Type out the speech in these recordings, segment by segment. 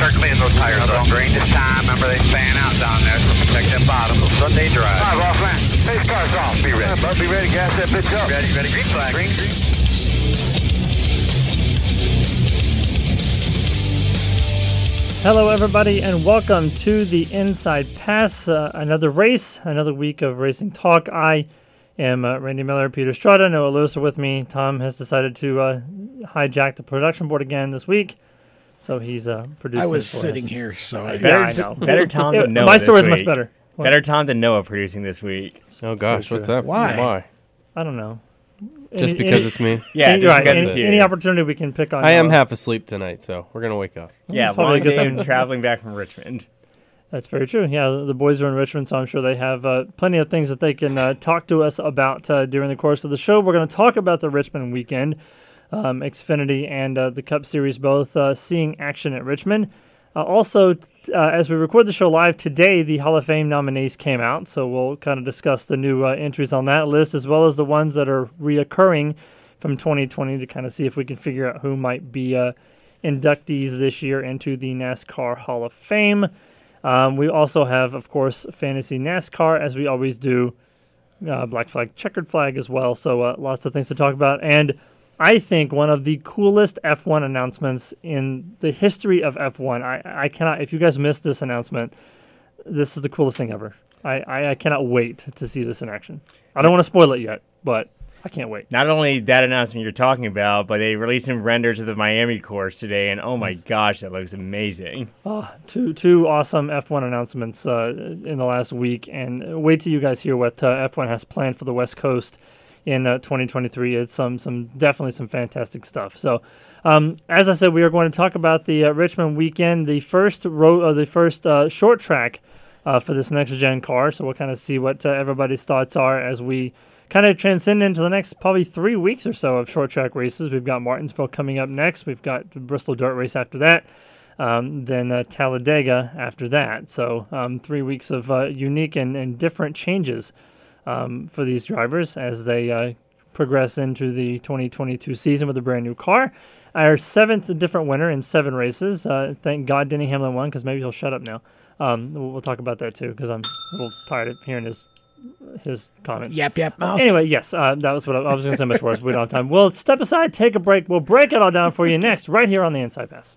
start cleaning those tires up. During this time, remember they fan out down there, so protect that bottom. Sunday drive. All right, boss man. Hey, car's off. Be ready. Yeah, be ready. Gas that bitch up. Ready, ready. Green flag. Green, green. Hello, everybody, and welcome to the Inside Pass. Uh, another race, another week of racing talk. I am uh, Randy Miller, Peter Strada, Noah Lewis are with me. Tom has decided to uh, hijack the production board again this week, so he's uh, producing. I was for sitting us. here, so I Yeah, I know. Better Tom Yeah, than Noah. My this story is much week. better. What? Better Tom than Noah producing this week. Oh gosh, what's that? Why? Why? I don't know. Just Any- because any- it's me. Yeah, any, just right, any, it's you. any opportunity we can pick on. I am Noah. half asleep tonight, so we're gonna wake up. Yeah, That's probably a long good day thing. of traveling back from Richmond. That's very true. Yeah, the boys are in Richmond, so I'm sure they have uh, plenty of things that they can uh, talk to us about uh, during the course of the show. We're going to talk about the Richmond weekend, um, Xfinity and uh, the Cup Series both uh, seeing action at Richmond. Uh, also, t- uh, as we record the show live today, the Hall of Fame nominees came out, so we'll kind of discuss the new uh, entries on that list as well as the ones that are reoccurring from 2020 to kind of see if we can figure out who might be uh, inductees this year into the NASCAR Hall of Fame. Um, we also have, of course, fantasy NASCAR as we always do, uh, black flag, checkered flag as well. So lots of things to talk about. And I think one of the coolest F1 announcements in the history of F1. I, I cannot. If you guys missed this announcement, this is the coolest thing ever. I, I, I cannot wait to see this in action. I don't want to spoil it yet, but I can't wait. Not only that announcement you're talking about, but they released some renders of the Miami course today, and oh my gosh, that looks amazing. two two awesome F1 announcements uh, in the last week, and wait till you guys hear what uh, F1 has planned for the West Coast in uh, 2023. It's some some definitely some fantastic stuff. So, um, as I said, we are going to talk about the uh, Richmond weekend, the first row, uh, the first uh, short track uh, for this next gen car. So we'll kind of see what uh, everybody's thoughts are as we kind of transcend into the next probably three weeks or so of short track races. We've got Martinsville coming up next. We've got the Bristol Dirt Race after that um, then uh, Talladega after that. So um, three weeks of uh, unique and, and different changes um, for these drivers as they uh, progress into the 2022 season with a brand new car. Our seventh different winner in seven races. Uh, thank God Denny Hamlin won because maybe he'll shut up now. Um, we'll, we'll talk about that too because I'm a little tired of hearing his his comments. Yep, yep. mouth. Anyway, yes, uh, that was what I, I was going to say. Much worse. We don't have time. We'll step aside, take a break. We'll break it all down for you next, right here on the Inside Pass.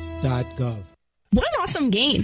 What an awesome game.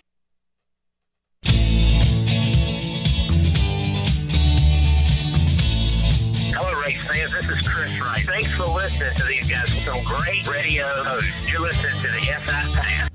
Listening to these guys. Some great radio hosts. You're listening to the SI Pass.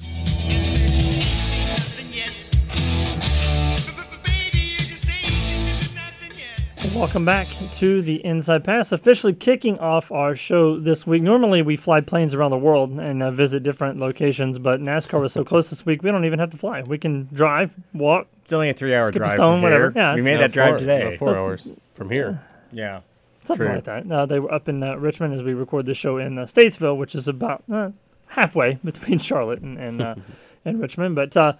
Welcome back to the Inside Pass, officially kicking off our show this week. Normally, we fly planes around the world and uh, visit different locations, but NASCAR was so close this week, we don't even have to fly. We can drive, walk. It's only a three-hour skip drive a stone, from whatever. here. Yeah, we made No, that drive four- today. no, four hours from here. Yeah. Something True. like that. Uh, they were up in uh, Richmond as we record this show in uh, Statesville, which is about uh, halfway between Charlotte and and, uh, and Richmond. But uh,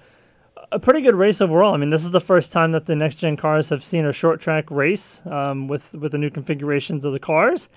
a pretty good race overall. I mean, this is the first time that the next gen cars have seen a short track race um, with with the new configurations of the cars.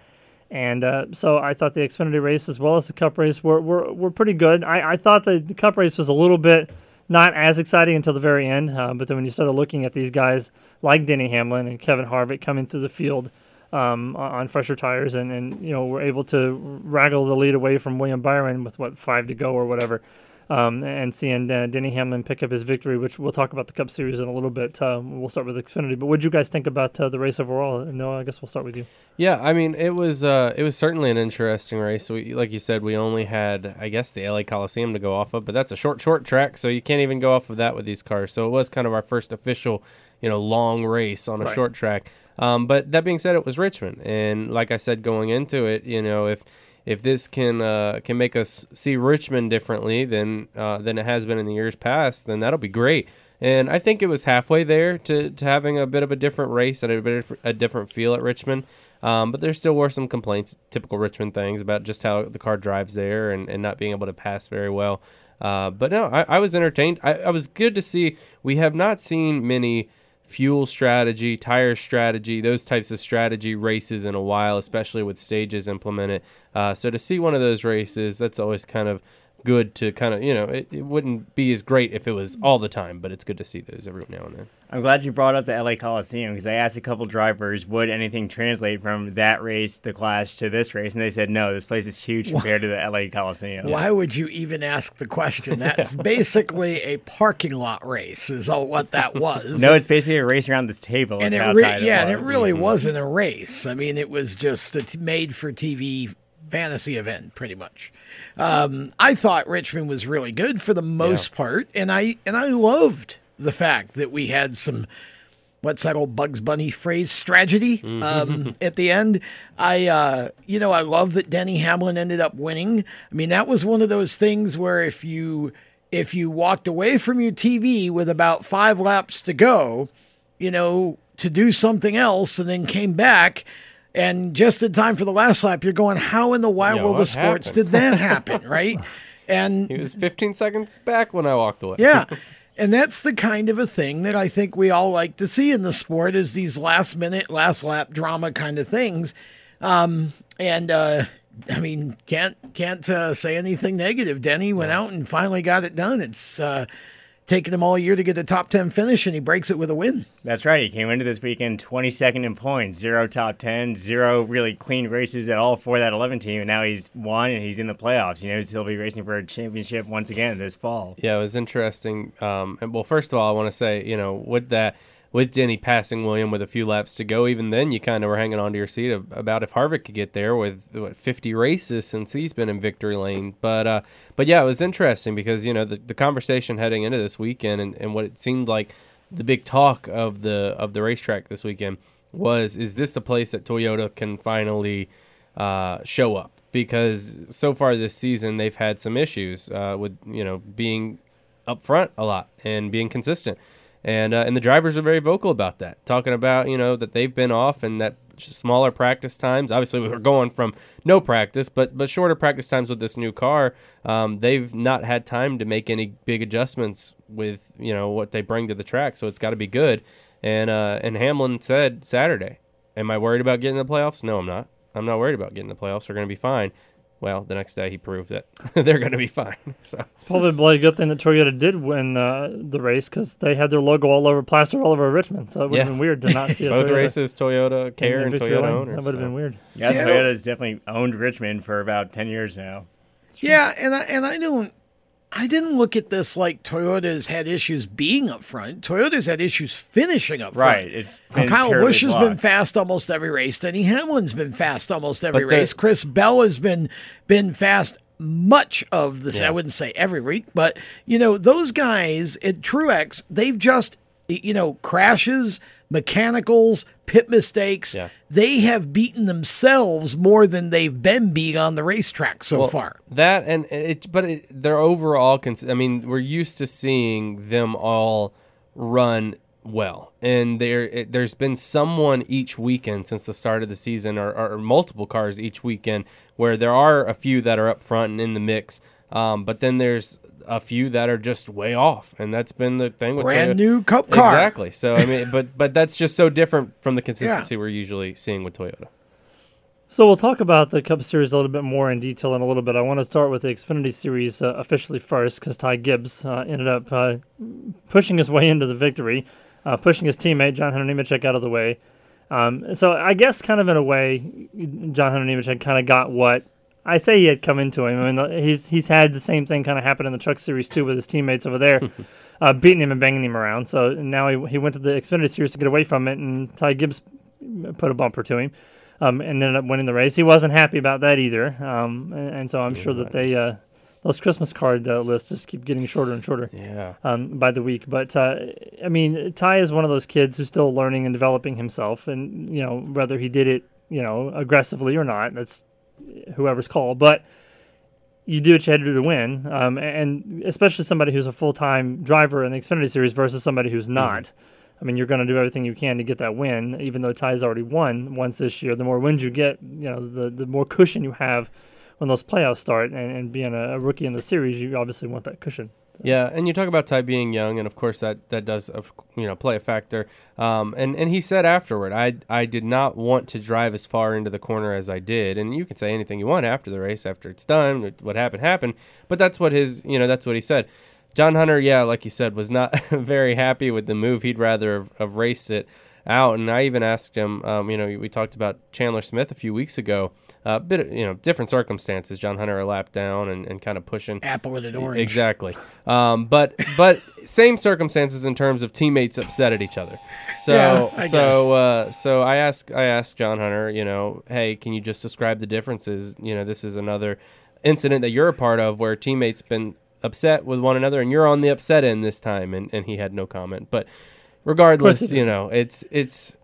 And uh, so I thought the Xfinity race as well as the Cup race were were, were pretty good. I, I thought the, the Cup race was a little bit not as exciting until the very end. Uh, but then when you started looking at these guys like Denny Hamlin and Kevin Harvick coming through the field um, on fresher tires, and, and you know we were able to wraggle the lead away from William Byron with what five to go or whatever, um, and seeing uh, Denny Hamlin pick up his victory, which we'll talk about the Cup Series in a little bit. Uh, we'll start with Xfinity, but what did you guys think about uh, the race overall? No, I guess we'll start with you. Yeah, I mean, it was uh, it was certainly an interesting race. We, like you said, we only had, I guess, the LA Coliseum to go off of, but that's a short, short track, so you can't even go off of that with these cars. So it was kind of our first official, you know, long race on a Right. short track. Um, but that being said, it was Richmond, and like I said going into it, you know, if if this can uh, can make us see Richmond differently than uh, than it has been in the years past, then that'll be great. And I think it was halfway there to, to having a bit of a different race and a bit of a different feel at Richmond. Um, but there still were some complaints, typical Richmond things about just how the car drives there and, and not being able to pass very well. Uh, but no, I, I was entertained. I, I was good to see. We have not seen many fuel strategy, tire strategy, those types of strategy races in a while, especially with stages implemented. Uh, so to see one of those races, that's always kind of good to kind of, you know, it, it wouldn't be as great if it was all the time, but it's good to see those every now and then. I'm glad you brought up the LA Coliseum because I asked a couple drivers, would anything translate from that race, the Clash, to this race? And they said, no, this place is huge compared to the LA Coliseum. Why would you even ask the question? That's basically a parking lot race, is all what that was. No, it's basically a race around this table. and it re- yeah, it and it really Mhm. wasn't a race. I mean, it was just a t- made-for-TV fantasy event, pretty much. Um, I thought Richmond was really good for the most part, and I and I loved the fact that we had some. What's that old Bugs Bunny phrase? Strategy um, at the end. I, uh, you know, I love that Denny Hamlin ended up winning. I mean, that was one of those things where if you if you walked away from your TV with about five laps to go, you know, to do something else and then came back and just in time for the last lap, you're going, how in the wide Yeah, world of sports happened? did that happen? right. And He was 15 seconds back when I walked away. yeah. And that's the kind of a thing that I think we all like to see in the sport is these last minute, last lap drama kind of things. Um, and uh, I mean, can't can't uh, say anything negative. Denny went out and finally got it done. It's uh, taken him all year to get a top ten finish, and he breaks it with a win. That's right. He came into this weekend 22nd in points, zero top 10, zero really clean races at all for that 11 team. And now he's won and he's in the playoffs. You know, he'll be racing for a championship once again this fall. Yeah, it was interesting. Um, and well, first of all, I want to say, you know, with that, with Denny passing William with a few laps to go, even then you kind of were hanging on to your seat about if Harvick could get there with what 50 races since he's been in victory lane. But uh, but yeah, it was interesting because you know the, the conversation heading into this weekend and, and what it seemed like the big talk of the of the racetrack this weekend was is this a place that Toyota can finally uh, show up? Because so far this season they've had some issues uh, with you know being up front a lot and being consistent, and uh, and the drivers are very vocal about that, talking about you know that they've been off and that smaller practice times. Obviously, we were going from no practice, but but shorter practice times with this new car. Um, they've not had time to make any big adjustments with you know what they bring to the track, so it's got to be good. And uh, and Hamlin said Saturday, "Am I worried about getting the playoffs? No, I'm not. I'm not worried about getting the playoffs. We're going to be fine." Well, the next day he proved that they're going to be fine. So it's Probably a good thing that Toyota did win uh, the race because they had their logo all over, plastered all over Richmond. So it would have Yeah. been weird to not see a Both Toyota races, Toyota care in and Toyota lane. owners, That would have so. been weird. Yeah, See, I Toyota's definitely owned Richmond for about ten years now. Yeah, and I and I don't I didn't look at this like Toyota's had issues being up front. Toyota's had issues finishing up front. Right, it's Kyle Busch has been fast almost every race. Denny Hamlin's been fast almost every But the- race. Chris Bell has been been fast much of this. I wouldn't say every week, but you know those guys at Truex, they've just you know crashes, mechanicals, pit mistakes. Yeah. They have beaten themselves more than they've been beat on the racetrack so Well, far. That and it, but it, they're overall. Cons- I mean, we're used to seeing them all run well, and there it, there's been someone each weekend since the start of the season, or, or multiple cars each weekend, where there are a few that are up front and in the mix. Um, but then there's a few that are just way off, and that's been the thing with Brand Toyota. new Cup car. Exactly. So I mean, but but that's just so different from the consistency we're usually seeing with Toyota. So we'll talk about the Cup Series a little bit more in detail in a little bit. I want to start with the Xfinity Series uh, officially first because Ty Gibbs uh, ended up uh, pushing his way into the victory, uh, pushing his teammate John Hunter Nemechek out of the way. Um, so I guess kind of in a way, John Hunter Nemechek kind of got what I say he had come into him. I mean, he's he's had the same thing kind of happen in the Truck Series too with his teammates over there, uh, beating him and banging him around. So now he, he went to the Xfinity Series to get away from it, and Ty Gibbs put a bumper to him um, and ended up winning the race. He wasn't happy about that either, um, and, and so I'm sure that they uh, those Christmas card uh, lists just keep getting shorter and shorter. Yeah. Um, by the week, but uh, I mean, Ty is one of those kids who's still learning and developing himself, and you know whether he did it, you know, aggressively or not, that's whoever's call, but. You do what you had to do to win, um, and especially somebody who's a full time driver in the Xfinity Series versus somebody who's not. I mean, you're going to do everything you can to get that win, even though Ty's already won once this year. The more wins you get, you know, the, the more cushion you have when those playoffs start. And, and being a, a rookie in the series, you obviously want that cushion. Yeah, and you talk about Ty being young, and of course that that does you know play a factor. Um, and and he said afterward, I I did not want to drive as far into the corner as I did. And you can say anything you want after the race, after it's done, what happened happened. But that's what his you know that's what he said. John Hunter, yeah, like you said, was not very happy with the move. He'd rather have, have raced it out. And I even asked him, um, you know, we talked about Chandler Smith a few weeks ago. A uh, bit, of, you know, different circumstances. John Hunter a lap down and, and kind of pushing Apple with an orange. Exactly. Um, but but same circumstances in terms of teammates upset at each other. So Yeah, I so uh, so I asked I asked John Hunter, you know, hey, can you just describe the differences? You know, this is another incident that you're a part of where teammates been upset with one another and you're on the upset end this time and, and he had no comment. But regardless, you know, it's it's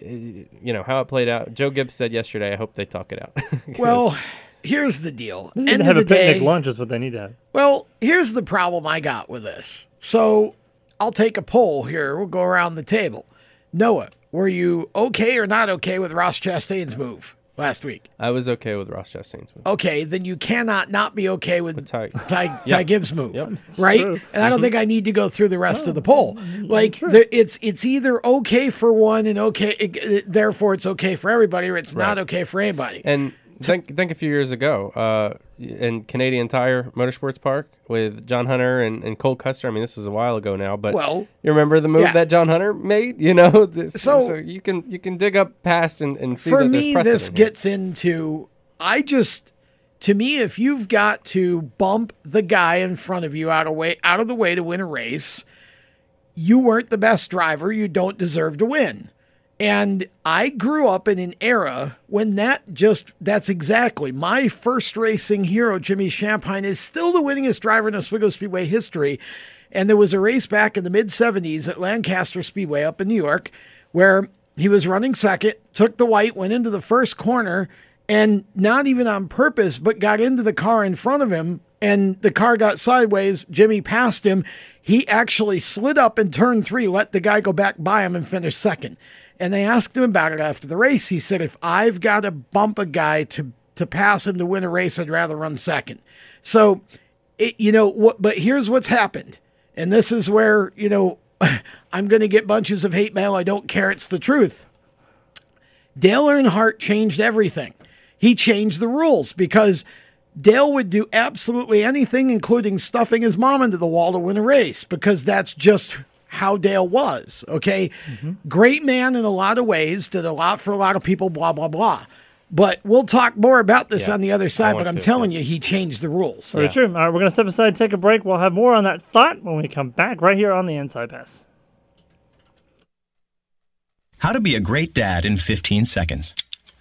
you know how it played out. Joe Gibbs said yesterday, I hope they talk it out." Well, here's the deal. They need End to have of a picnic day, lunch is what they need to have. Well, here's the problem I got with this. So I'll take a poll here. We'll go around the table. Noah, were you okay or not okay with Ross Chastain's move last week? I was okay with Ross Chastain's move. Okay, then you cannot not be okay with Ty, Ty, Ty Yep. Gibbs' move, Yep. right? true. And I don't mhm. think I need to go through the rest of the oh, poll. Mm, mm, like, there, it's it's either okay for one and okay, it- therefore it's okay for everybody, or it's not okay for anybody. And think think a few years ago, uh, in Canadian Tire Motorsports Park with John Hunter and, and Cole Custer. I mean, this was a while ago now, but Well, you remember the move yeah. that John Hunter made? You know, this, So- so, you can you can dig up past and, and see for that me, this here. gets into I just to me, if you've got to bump the guy in front of you out of way out of the way to win a race, you weren't the best driver. You don't deserve to win. And I grew up in an era when that just, that's exactly my first racing hero, Jimmy Shampine, is still the winningest driver in Oswego Speedway history. And there was a race back in the mid 70s at Lancaster Speedway up in New York where he was running second, took the white, went into the first corner, and not even on purpose, but got into the car in front of him. And the car got sideways. Jimmy passed him. He actually slid up in turn three, let the guy go back by him, and finish second. And they asked him about it after the race. He said, If I've got to bump a guy to, to pass him to win a race, I'd rather run second. So, it, you know, what, but here's what's happened. And this is where, you know, I'm going to get bunches of hate mail. I don't care. It's the truth. Dale Earnhardt changed everything. He changed the rules because Dale would do absolutely anything, including stuffing his mom into the wall to win a race, because that's just how Dale was. Okay. Mm-hmm. Great man in a lot of ways, did a lot for a lot of people, blah, blah, blah. But we'll talk more about this yeah, on the other side. But I'm to, telling yeah. you, he changed the rules. Very yeah. true. All right, we're going to step aside, take a break. We'll have more on that thought when we come back right here on the Inside Pass. How to be a great dad in 15 seconds.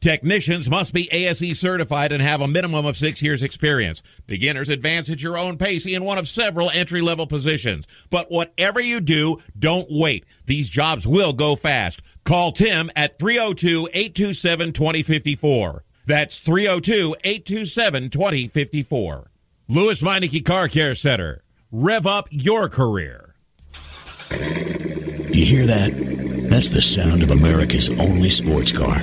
Technicians must be ASE certified and have a minimum of six years experience. Beginners advance at your own pace in one of several entry level positions. But whatever you do, don't wait. These jobs will go fast. Call Tim at 302 827 2054. That's 302 827 2054. Lewes Meineke Car Care Center. Rev up your career. You hear that? That's the sound of America's only sports car.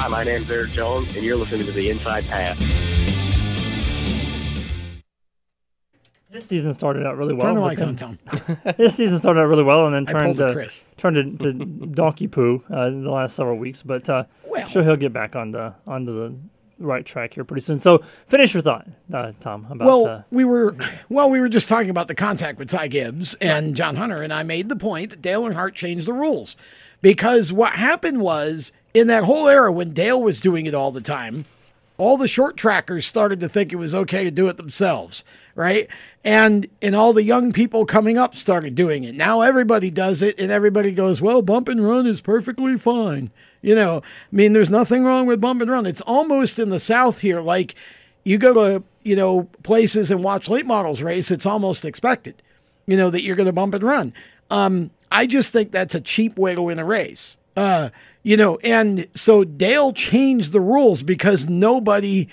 Hi, my name's Eric Jones, and you're listening to the Inside Pass. This season started out really well. Turn the mics on, Tom. this season started out really well, and then turned to turned into donkey poo uh, in the last several weeks. But uh, well. I'm sure he'll get back on the onto the right track here pretty soon. So finish your thought, uh, Tom. About well, uh, we were well, we were just talking about the contact with Ty Gibbs and John Hunter, and I made the point that Dale Earnhardt changed the rules because what happened was in that whole era when Dale was doing it all the time, all the short trackers started to think it was okay to do it themselves, right? And and all the young people coming up started doing it. Now everybody does it and everybody goes, "Well, bump and run is perfectly fine." You know, I mean there's nothing wrong with bump and run. It's almost in the south here like you go to you know places and watch late models race, it's almost expected, you know, that you're going to bump and run. Um, I just think that's a cheap way to win a race. Uh, you know, and so Dale changed the rules because nobody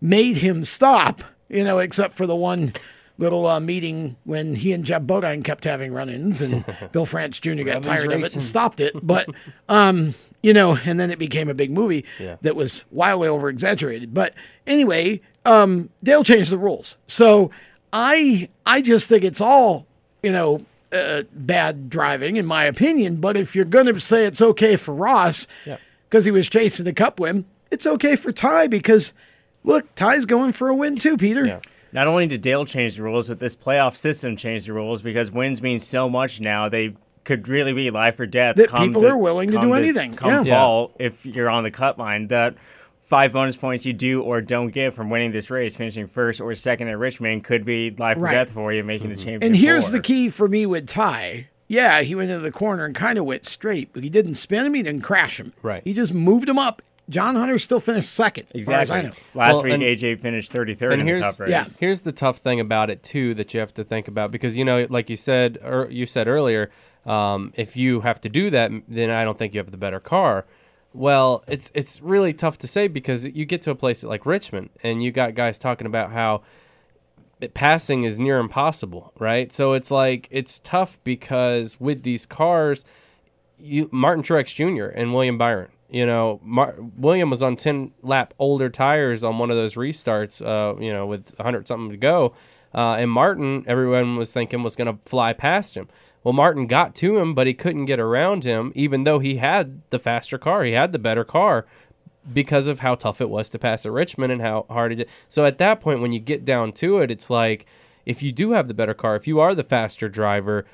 made him stop, you know, except for the one little uh, meeting when he and Geoff Bodine kept having run-ins, and Bill France Jr. got tired of it and stopped it. But um, you know, and then it became a big movie Yeah. that was wildly over exaggerated. But anyway, um, Dale changed the rules, so I I just think it's all you know. Uh, bad driving, in my opinion. But if you're going to say it's okay for Ross because he was chasing the cup win, it's okay for Ty because look, Ty's going for a win too, Peter. Not only did Dale change the rules, but this playoff system changed the rules because wins mean so much now. They could really be life or death. That people the- are willing to do the- anything. Come Yeah. fall, if you're on the cut line, that five bonus points you do or don't get from winning this race, finishing first or second at Richmond, could be life Right. or death for you, making the championship. And here's four. the key for me with Ty. Yeah, he went into the corner and kind of went straight, but he didn't spin him. He didn't crash him. Right. He just moved him up. John Hunter still finished second. as as I Exactly. know. Last Well, week, and- AJ finished 33rd and in the here's cup race. here's the tough thing about it too that you have to think about because you know like you said or you said earlier um, if you have to do that then I don't think you have the better car well it's it's really tough to say because you get to a place like Richmond and you got guys talking about how passing is near impossible right so it's like it's tough because with these cars you Martin Truex Jr. and William Byron. You know, Mar- William was on ten lap older tires on one of those restarts. Uh, you know, with hundred something to go, uh, and Martin, everyone was thinking was going to fly past him. Well, Martin got to him, but he couldn't get around him, even though he had the faster car. He had the better car because of how tough it was to pass at Richmond and how hard it. So at that point, when you get down to it, it's like if you do have the better car, if you are the faster driver,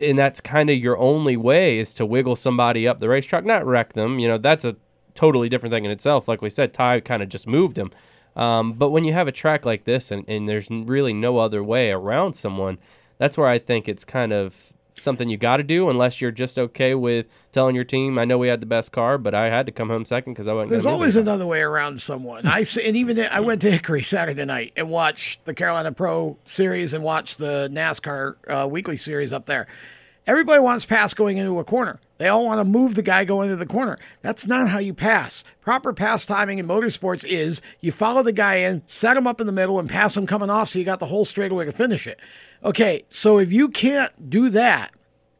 and that's kind of your only way is to wiggle somebody up the racetrack, not wreck them. You know, that's a totally different thing in itself. Like we said, Ty kind of just moved him. Um, but when you have a track like this and, and there's really no other way around someone, that's where I think it's kind of something you got to do unless you're just okay with telling your team, I know we had the best car, but I had to come home second because I wasn't There's always anybody." another way around someone. I see, and even I went to Hickory Saturday night and watched the Carolina Pro Series and watched the NASCAR uh, Weekly Series up there. Everybody wants pass going into a corner. They all want to move the guy going into the corner. That's not how you pass. Proper pass timing in motorsports is you follow the guy in, set him up in the middle, and pass him coming off so you got the whole straightaway to finish it. Okay, so if you can't do that,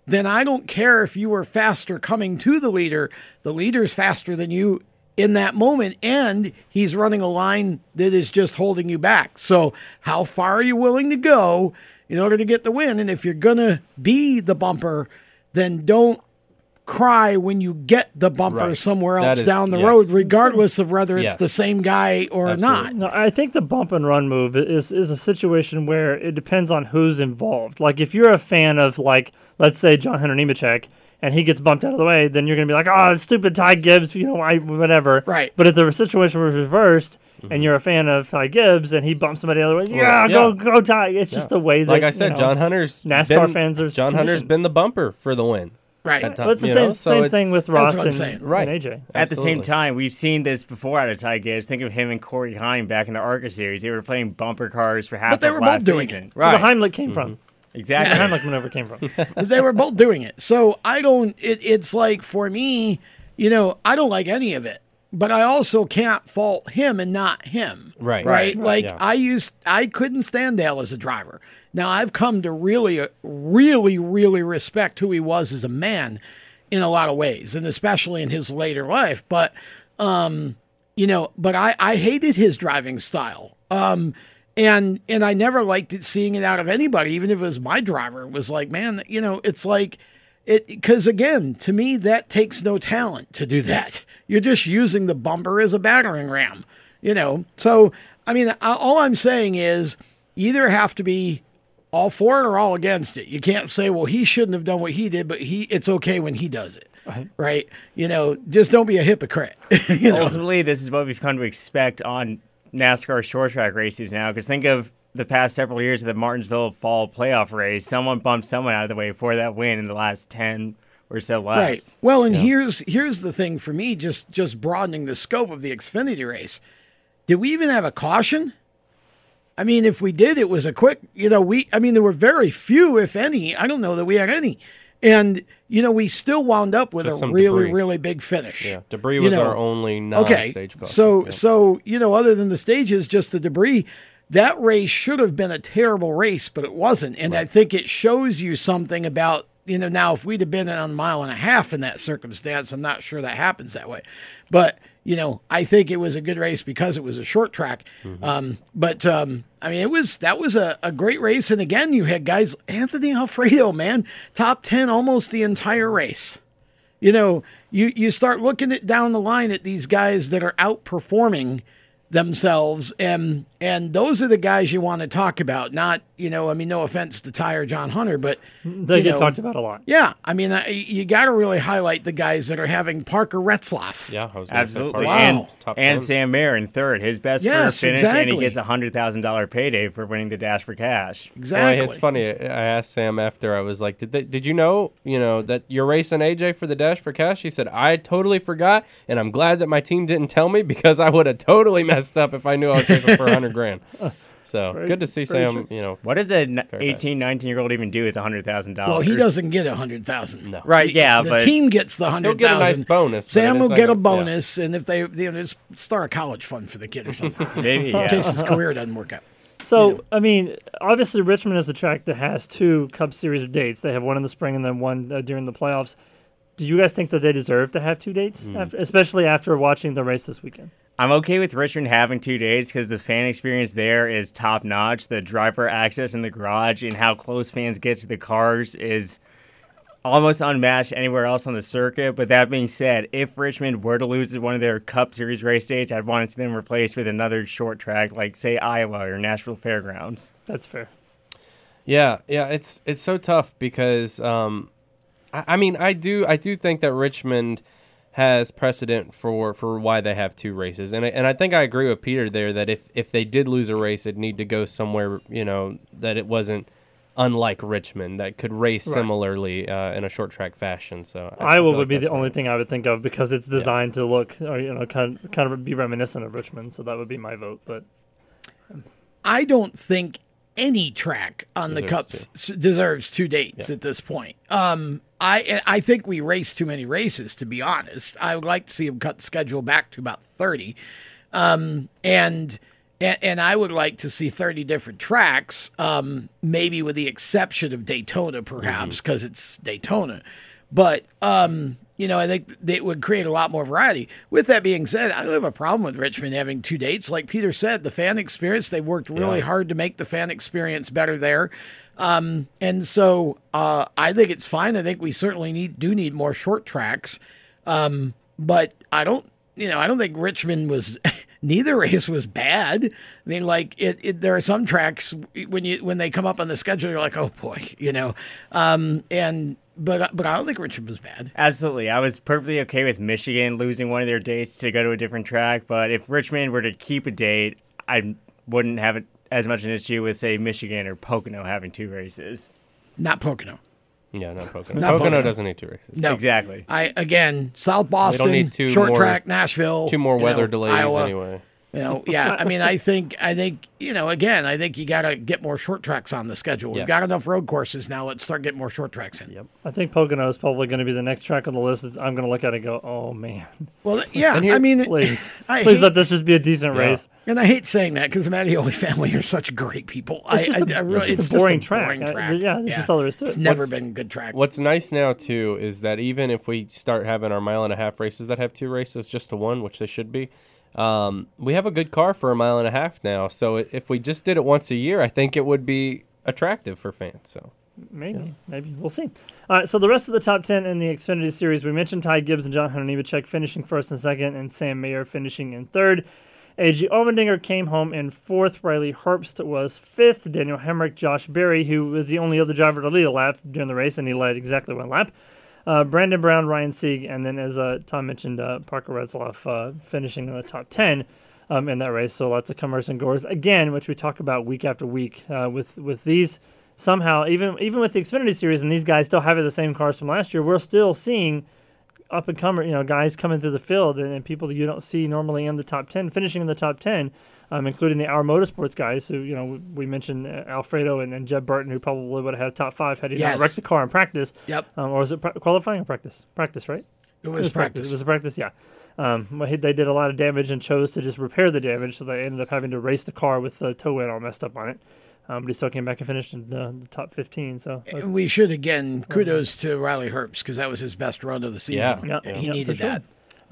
then I don't care if you were faster coming to the leader. The leader's faster than you in that moment, and he's running a line that is just holding you back. So, how far are you willing to go in order to get the win? And if you're going to be the bumper, then don't cry when you get the bumper Right. somewhere else is- down the yes. road, regardless of whether it's Yes. the same guy or not. No, I think the bump and run move is is a situation where it depends on who's involved. Like if you're a fan of like let's say John Hunter Nemechek and he gets bumped out of the way, then you're gonna be like, oh, stupid Ty Gibbs, you know, I whatever. Right. But if the situation was reversed. And mm-hmm. you're a fan of Ty Gibbs, and he bumps somebody the other way. Well, Yeah, go go Ty. It's just the way that. like I you said, know, John Hunter's NASCAR been- fans are. John Hunter's been the bumper for the win. Right. At Well, it's the same- know, so same it's- thing with Ross and- and right. AJ. At the same time, we've seen this before out of Ty Gibbs. Think of him and Corey Heim back in the ARCA series. They were playing bumper cars for half But they of were last both doing season. it. So the Heimlich came from. Mm-hmm. Exactly. The Heimlich maneuver came from. they were both doing it. So I don't. It, it's like for me, you know, I don't like any of it. But I also can't fault him and not him. Right. Right. Right. Like Yeah. I used, I couldn't stand Dale as a driver. Now I've come to really, really, really respect who he was as a man in a lot of ways, and especially in his later life. But, um, you know, but I, I hated his driving style. Um, and and I never liked it seeing it out of anybody, even if it was my driver. It was like, man, you know, it's like it because again, to me, that takes no talent to do that. You're just using the bumper as a battering ram, you know. So I mean, all I'm saying is either have to be all for it or all against it. You can't say, well, he shouldn't have done what he did, but he it's okay when he does it. Right. You know, just don't be a hypocrite. you know? Ultimately, this is what we've come to expect on NASCAR short track races now. Because think of the past several years of the Martinsville Fall Playoff race. Someone bumped someone out of the way for that win in the last ten or so laps. Right. Well, and here's here's the thing for me, just just broadening the scope of the Xfinity race. Did we even have a caution I mean, if we did, it was a quick. You know, we. I mean, there were very few, if any. I don't know that we had any, and you know, we still wound up with Just a really, debris. really big finish. Yeah, debris You was know, our only Okay, non-stage caution. so Yeah. so you know, other than the stages, just the debris. That race should have been a terrible race, but it wasn't, and I think it shows you something about you know. Now, if we'd have been on a mile and a half in that circumstance, I'm not sure that happens that way, but you know, I think it was a good race because it was a short track. Mm-hmm. Um, but um, I mean, it was that was a, a great race, and again, you had guys Anthony Alfredo, man, top ten almost the entire race. You know, you you start looking at down the line at these guys that are outperforming themselves and and those are the guys you want to talk about not you know i mean no offense to tire john hunter but They get know, talked about a lot. yeah i mean uh, I, you got to really highlight the guys that are having parker retzlaff yeah I was Absolutely. Wow. And, Top and 10. Sam Mayer in third. His best Yes, first finish, and he gets a hundred thousand dollar payday for winning the dash for cash. Well, it's funny. I I asked Sam after I was like, "Did they, did you know, you know, that you're racing AJ for the dash for cash?" He said, "I totally forgot, and I'm glad that my team didn't tell me because I would have totally messed up if I knew I was racing for a hundred grand." So very- good to see Sam. true. You know, What does a n- Fair 18, 19 year old even do with a hundred thousand dollars? well he doesn't get a hundred thousand no Right, yeah, the but- team gets the He'll hundred get a nice bonus, sam will get like a a- yeah. bonus and if they you know just start a college fund for the kid or something Maybe, in case his career doesn't work out So I mean, obviously Richmond is a track that has two Cup Series dates. They have one in the spring and then one uh, during the playoffs. Do you guys think that they deserve to have two dates, Mm. after, especially after watching the race this weekend? I'm okay with Richmond having two days because the fan experience there is top notch. The driver access in the garage and how close fans get to the cars is almost unmatched anywhere else on the circuit. But that being said, if Richmond were to lose one of their Cup Series race dates, I'd want it to see them replaced with another short track like, say, Iowa or Nashville Fairgrounds. That's fair. Yeah, yeah, it's it's so tough because um, I, I mean, I do I do think that Richmond has precedent for for why they have two races, and I, and I think I agree with Peter there that if if they did lose a race, it'd need to go somewhere you know that it wasn't unlike Richmond that could race Right. similarly uh, in a short track fashion. So I Iowa feel would be the that's only thing I would think of because it's designed to look, or you know, kind kind of be reminiscent of Richmond. So that would be my vote. But I don't think any track on the cups s- deserves two dates at this point. Um, I I think we race too many races. To be honest, I would like to see them cut the schedule back to about thirty, um, and. And, and I would like to see 30 different tracks, um, maybe with the exception of Daytona, perhaps, because it's Daytona. But, um, you know, I think it would create a lot more variety. With that being said, I don't have a problem with Richmond having two dates. Like Peter said, the fan experience, they worked really Yeah. hard to make the fan experience better there. Um, and so uh, I think it's fine. I think we certainly need do need more short tracks. Um, but I don't, you know, I don't think Richmond was. Neither race was bad. I mean, like it, it. There are some tracks when you when they come up on the schedule, you're like, oh boy, you know. Um, and but but I don't think Richmond was bad. Absolutely. I was perfectly okay with Michigan losing one of their dates to go to a different track, but if Richmond were to keep a date, I wouldn't have it as much an issue with, say, Michigan or Pocono having two races. Not Pocono. Yeah, not Pocono. Not Pocono, Pocono. doesn't need two races. No. Exactly. I again, South Boston, We don't need two short more- track, Nashville, two more weather know, delays Iowa. anyway. You know, yeah. I mean, I think, I think, you know, again, I think you got to get more short tracks on the schedule. We've Yes. got enough road courses now. Let's start getting more short tracks in. Yep. I think Pocono is probably going to be the next track on the list. That I'm going to look at it and go, oh man. Well, yeah. Here- I mean, please, I please hate- let this just be a decent race. And I hate saying that because the Mattioli family are such great people. It's I, just I- a- I really, it's just a boring track. boring I- track. yeah, that's just all there is to it. It's never What's- been a good track. What's nice now too is that even if we start having our mile and a half races that have two races, just to one, which they should be, um, we have a good car for a mile and a half now. So if we just did it once a year, I think it would be attractive for fans. So Maybe, maybe we'll see. All right, so the rest of the top ten in the Xfinity Series, we mentioned Ty Gibbs and John Hunter Nemechek finishing first and second, and Sam Mayer finishing in third. AJ Allmendinger came home in fourth. Riley Herbst was fifth. Daniel Hemric, Josh Berry, who was the only other driver to lead a lap during the race, and he led exactly one lap. Uh, Brandon Brown, Ryan Sieg, and then as uh, Tom mentioned, uh, Parker Retzlaff uh, finishing in the top ten um, in that race. So lots of comers and goers again, which we talk about week after week uh, with with these. Somehow, even even with the Xfinity Series and these guys still having the same cars from last year, we're still seeing up and comer, you know, guys coming through the field and, and people that you don't see normally in the top ten, finishing in the top ten, um, including the Our Motorsports guys who you know we, we mentioned uh, Alfredo and, and Jeb Burton who probably would have had top five had he Yes. not wrecked the car in practice. Yep. Um, or was it pra- qualifying or practice? Practice, right? It was practice. It was a practice, yeah. Um, well, he- they did a lot of damage and chose to just repair the damage, so they ended up having to race the car with the toe end all messed up on it. Um, but he still came back and finished in uh, the top 15. So And we should again kudos to Riley Herbst because that was his best run of the season. yeah, he yeah, needed for sure. that.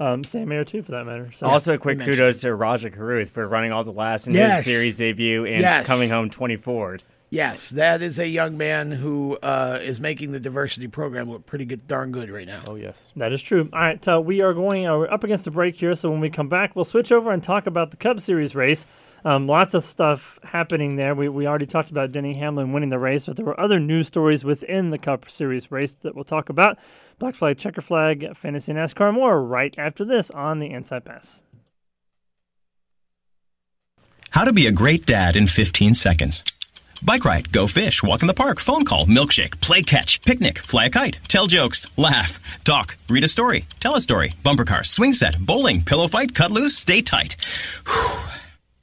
Um, Sam Mayer too, for that matter. So also, a quick mentioned kudos to Rajah Caruth for running all the laps in Yes. his series debut and Yes. coming home 24th. Yes, that is a young man who uh, is making the diversity program look pretty good, darn good right now. Oh yes, That is true. All right, uh, we are going uh, we're up against a break here, so when we come back, we'll switch over and talk about the Cup Series race. Um, lots of stuff happening there. We, we already talked about Denny Hamlin winning the race, but there were other news stories within the Cup Series race that we'll talk about. Black flag, checker flag, fantasy NASCAR, more right after this on the Inside Pass. How to be a great dad in 15 seconds. Bike ride, go fish, walk in the park, phone call, milkshake, play catch, picnic, fly a kite, tell jokes, laugh, talk, read a story, tell a story, bumper car, swing set, bowling, pillow fight, cut loose, stay tight. Whew.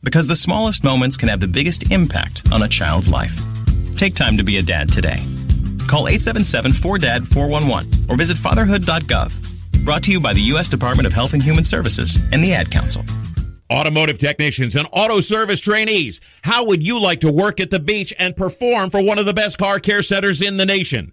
Because the smallest moments can have the biggest impact on a child's life. Take time to be a dad today. Call 877-4DAD-411 or visit fatherhood.gov. Brought to you by the U.S. Department of Health and Human Services and the Ad Council. Automotive technicians and auto service trainees, how would you like to work at the beach and perform for one of the best car care centers in the nation?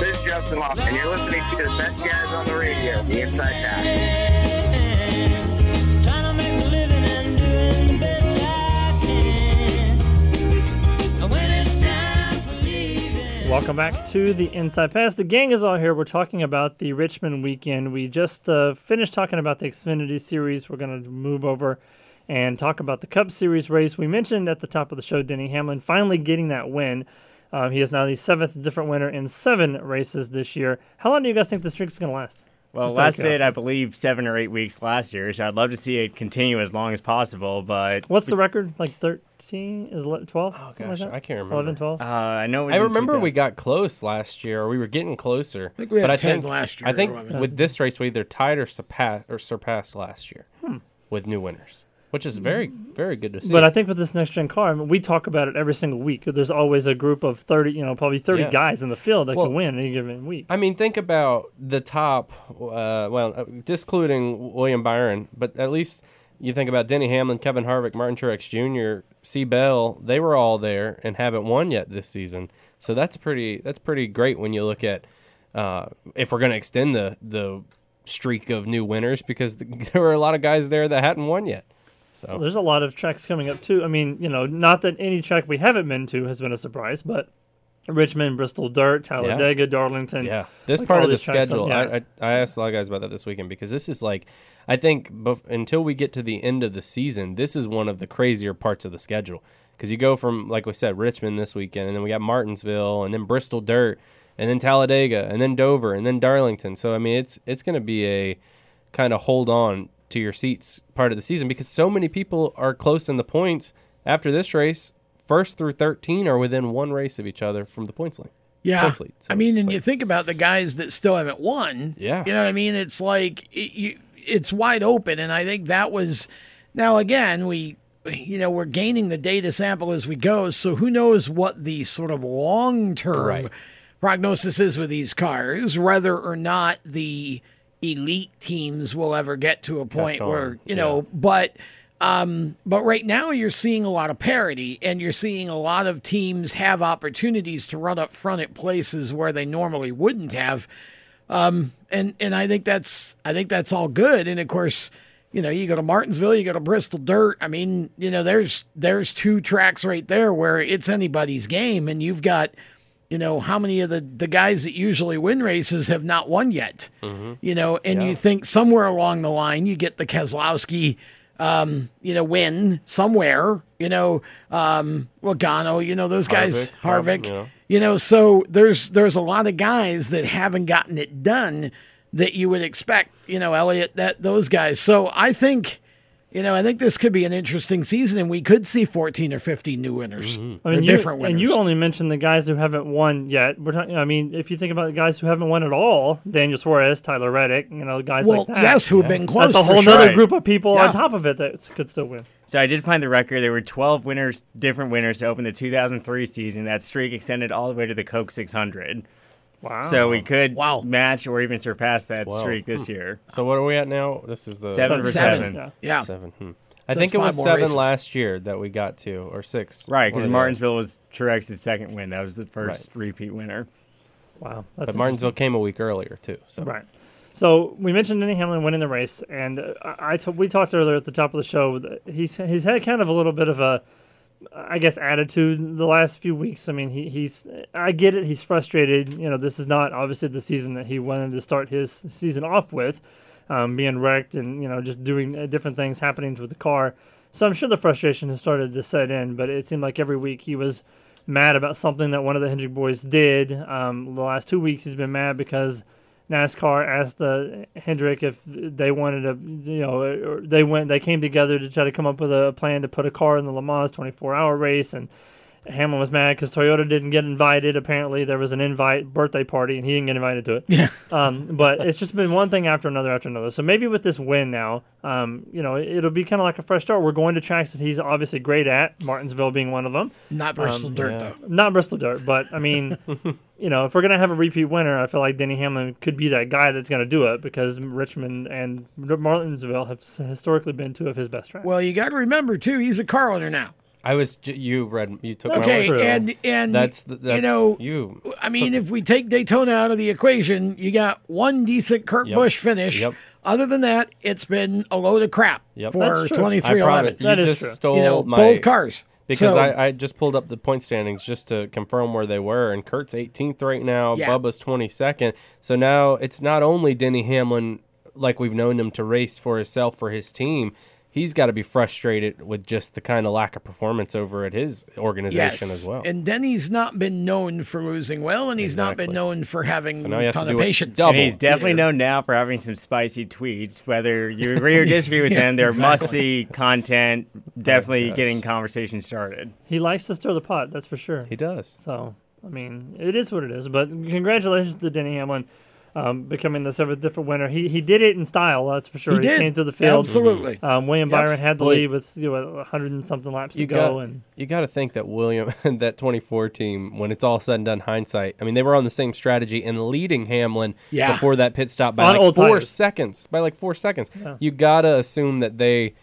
This is Justin Locke, and you're listening to the best guys on the radio, the Inside Pass. Welcome back to the Inside Pass. The gang is all here. We're talking about the Richmond weekend. We just uh, finished talking about the Xfinity Series. We're going to move over and talk about the Cup Series race. We mentioned at the top of the show Denny Hamlin finally getting that win. Um, he is now the seventh different winner in seven races this year. How long do you guys think the streak is going to last? Well, Just it out lasted. I believe, seven or eight weeks last year. So I'd love to see it continue as long as possible. But What's the record? Like 13? Is it 12? Oh, gosh, I can't remember. 11, 12? Uh, I know. It was I remember we got close last year, or we were getting closer. I think we had but 10 I think, last year, I think with this race, we either tied or surpassed or surpassed last year Hmm. with new winners, which is very, very good to see. But I think with this next gen car, I mean, we talk about it every single week. There's always a group of 30, you know, probably 30 Yeah. guys in the field that Well, can win any given week. I mean, think about the top. Uh, well, uh, discluding William Byron, but at least you think about Denny Hamlin, Kevin Harvick, Martin Truex Jr., C. Bell. They were all there and haven't won yet this season. So that's pretty. That's pretty great when you look at uh, if we're going to extend the the streak of new winners because there were a lot of guys there that hadn't won yet. So There's a lot of tracks coming up too. I mean, you know, not that any track we haven't been to has been a surprise, but Richmond, Bristol Dirt, Talladega, Darlington. Yeah, this like part of the schedule, yeah. I, I I asked a lot of guys about that this weekend because this is like, I think bef- until we get to the end of the season, this is one of the crazier parts of the schedule because you go from like we said Richmond this weekend, and then we got Martinsville, and then Bristol Dirt, and then Talladega, and then Dover, and then Darlington. So I mean, it's it's going to be a kind of hold on to your seats part of the season because so many people are close in the points after this race. First through thirteen are within one race of each other from the points lead. Yeah. Points lead. I mean, and you think about the guys that still haven't won. Yeah. You know what I mean? It's like it, you, it's wide open, and I think that was. Now again, we, you know, we're gaining the data sample as we go, so who knows what the sort of long term Right. prognosis is with these cars, whether or not the elite teams will ever get to a point on, where you know, but. Um, but right now you're seeing a lot of parity and you're seeing a lot of teams have opportunities to run up front at places where they normally wouldn't have. Um, and, and I think that's, I think that's all good. And of course, you know, you go to Martinsville, you go to Bristol Dirt. I mean, you know, there's, there's two tracks right there where it's anybody's game and you've got, you know, how many of the, the guys that usually win races have not won yet, you know, and you think somewhere along the line you get the Keselowski, um, you know, win somewhere, you know, um, Logano, you know, those guys, Harvick, Harvick, yeah. you know, so there's, there's a lot of guys that haven't gotten it done that you would expect, you know, Elliott, that those guys. So I think, you know, I think this could be an interesting season and we could see 14 or 15 new winners I or mean, you, different winners. and you only mentioned the guys who haven't won yet. We're talking. I mean, if you think about the guys who haven't won at all, Daniel Suarez, Tyler Reddick, you know, guys Well, like that. yes, who have been close That's a whole sure. other Right. group of people Yeah. on top of it that could still win. So I did find the record. There were 12 winners, different winners to open the 2003 season. That streak extended all the way to the Coke 600. Wow. So we could match or even surpass that Wow. streak this Hmm. year. So what are we at now? This is the Seven for seven. Yeah. Yeah. seven. Hmm. I So think it was seven races. last year that we got to, or six. Right, because Martinsville was Truex's second win. That was the first repeat winner. Wow. But Martinsville came a week earlier too. So Right. So we mentioned Denny Hamlin winning the race, and uh, I, I t- we talked earlier at the top of the show. That he's he's had kind of a little bit of a, I guess, attitude the last few weeks. I mean, he, he's I get it. He's frustrated. You know, this is not obviously the season that he wanted to start his season off with, um, being wrecked and you know just doing uh, different things happening with the car. So I'm sure the frustration has started to set in. But it seemed like every week he was mad about something that one of the Hendrick boys did. Um, the last two weeks he's been mad because NASCAR asked the Hendrick if they wanted to, you know, they went, they came together to try to come up with a plan to put a car in the Le Mans 24-hour race, and Hamlin was mad because Toyota didn't get invited. Apparently, there was an invite birthday party, and he didn't get invited to it. Yeah. Um, but it's just been one thing after another after another. So maybe with this win now, um, you know, it'll be kind of like a fresh start. We're going to tracks that he's obviously great at, Martinsville being one of them. Not Bristol Um, Dirt, yeah. though. Not Bristol Dirt, but I mean, you know, if we're gonna have a repeat winner, I feel like Denny Hamlin could be that guy that's gonna do it because Richmond and Martinsville have historically been two of his best tracks. Well, you got to remember, too, he's a car owner now. I was j- you read you took Okay, my word. and and that's, the- that's you know you. I mean, if we take Daytona out of the equation, you got one decent Kurt Yep. Busch finish. Yep. Other than that, it's been a load of crap Yep. for That's true. twenty I three promise eleven. you That is just true. stole You know, my both cars. because So- I, I just pulled up the point standings just to confirm where they were, and Kurt's 18th right now, Yeah. Bubba's 22nd. So now it's not only Denny Hamlin like we've known him to race for himself for his team. He's got to be frustrated with just the kind of lack of performance over at his organization as well. And Denny's not been known for losing well, and he's not been known for having now he a has to ton of patience. And he's definitely known now for having some spicy tweets. Whether you agree or disagree with Yeah, them, they're exactly. must see content. Definitely gosh. getting conversation started. He likes to stir the pot, that's for sure. He does. So, I mean, it is what it is. But congratulations to Denny Hamlin um, becoming the seventh different winner. He he did it in style, that's for sure. He did. came through the field. Absolutely. Um, William Yep. Byron had the Boy. lead with you know, 100 and something laps you to go. and you got to think that William and that 24 team, when it's all said and done, hindsight. I mean, they were on the same strategy and leading Hamlin Yeah. before that pit stop by On like four tires. seconds. By like four seconds, Yeah. you gotta assume that they,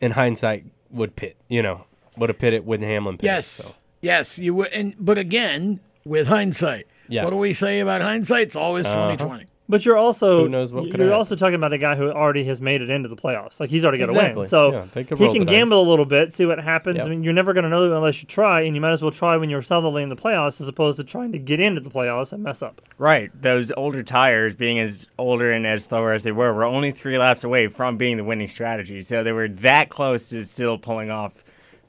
in hindsight, would pit. You know, would have pitted when Hamlin pitted. Yes, so. yes, you would. And but again, with hindsight, Yes. what do we say about hindsight? It's always Uh-huh. twenty twenty. But you're also Who knows what could you're happen. also talking about a guy who already has made it into the playoffs. Like he's already got to Exactly. win. So Yeah, they could he roll can the dice. gamble a little bit, see what happens. Yep. I mean, you're never going to know unless you try, and you might as well try when you're solidly in the playoffs as opposed to trying to get into the playoffs and mess up. Right. Those older tires, being as older and as slower as they were, were only three laps away from being the winning strategy. So they were that close to still pulling off,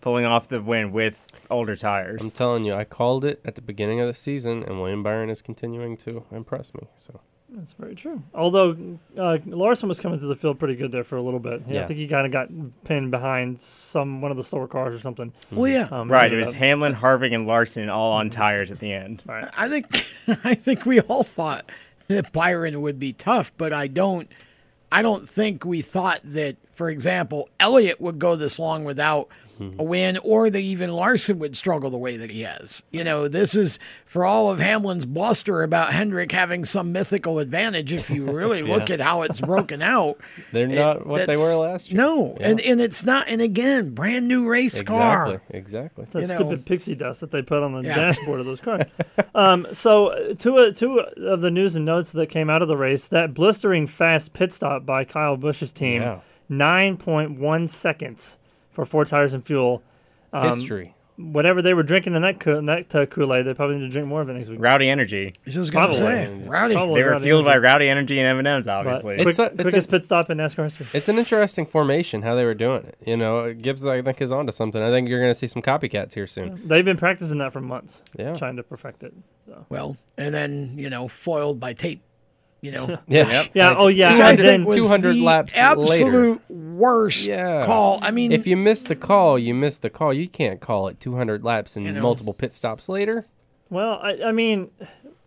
pulling off the win with older tires. I'm telling you, I called it at the beginning of the season, and William Byron is continuing to impress me. So That's very true. Although uh, Larson was coming through the field pretty good there for a little bit. Yeah, I think he kind of got pinned behind some one of the slower cars or something. Well, yeah. Um, right. It was up- Hamlin, Harvick, and Larson all on tires at the end. Right. I think I think we all thought that Byron would be tough, but I don't I don't think we thought that, for example, Elliott would go this long without a win, or that even Larson would struggle the way that he has. You know, this is for all of Hamlin's bluster about Hendrick having some mythical advantage. If you really look at how it's broken out, they're it- not what they were last year. No, Yeah. and and it's not. And again, brand new race car. exactly, exactly. It's that you know. stupid pixie dust that they put on the Yeah. dashboard of those cars. um, so, uh, two, uh, two of the news and notes that came out of the race that blistering fast pit stop by Kyle Busch's team, Yeah. 9.1 seconds for four tires and fuel. Um, History. Whatever they were drinking in that, co- in that uh, Kool Aid, they probably need to drink more of it next week. Rowdy Energy. Just gonna Probably. say, rowdy. Probably They were Rowdy fueled by Rowdy Energy and M&M's, But obviously. quick- It's a- it's quickest a- pit stop in NASCAR history. It's an interesting formation how they were doing it. You know, Gibbs I think is onto something. I think you're going to see some copycats here soon. They've been practicing that for months, Yeah. trying to perfect it. So. Well, and then you know, foiled by tape. You know, Yeah. Yeah, oh, yeah, and then- 200 the laps absolute worst Yeah. call. I mean, if you miss the call, you miss the call. You can't call it 200 laps and You know. multiple pit stops later. Well, I, I mean,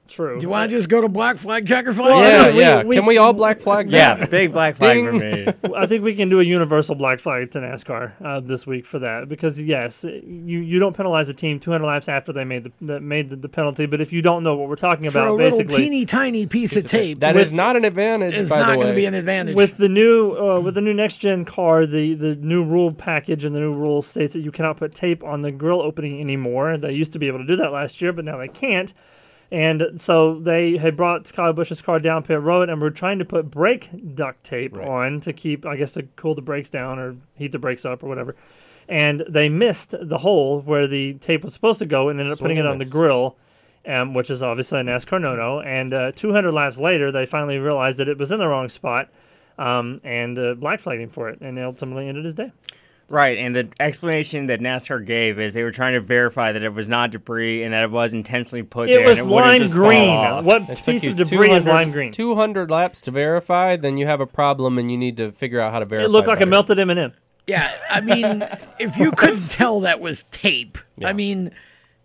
true. do you want to just go to black flag, checker flag? Well, yeah, we- yeah. we- Can we all black flag that? yeah, big black flag for me. I think we can do a universal black flag to NASCAR uh, this week for that because yes, you, you don't penalize a team 200 laps after they made the that made the, the penalty, but if you don't know what we're talking For about, a little basically teeny tiny piece of tape, That With- is not an advantage, It's by not going to be an advantage. with the new uh, with the new next gen car, the the new rule package and the new rule states that you cannot put tape on the grill opening anymore. They used to be able to do that last year, but now they can't. And so they had brought Kyle Busch's car down pit road and were trying to put brake duct tape Right. on to keep, I guess, to cool the brakes down or heat the brakes up or whatever. And they missed the hole where the tape was supposed to go and ended up putting it on the grill, um, which is obviously a NASCAR no-no. And uh, 200 laps later, they finally realized that it was in the wrong spot um, and uh, black flagging for it, and ultimately ended his day. Right, and the explanation that NASCAR gave is they were trying to verify that it was not debris and that it was intentionally put there. It was and it wouldn't lime green. What It piece of debris is lime green? 200 laps to verify, then you have a problem and you need to figure out how to verify. It looked like a melted M&M. yeah, I mean, if you couldn't tell that was tape, I mean,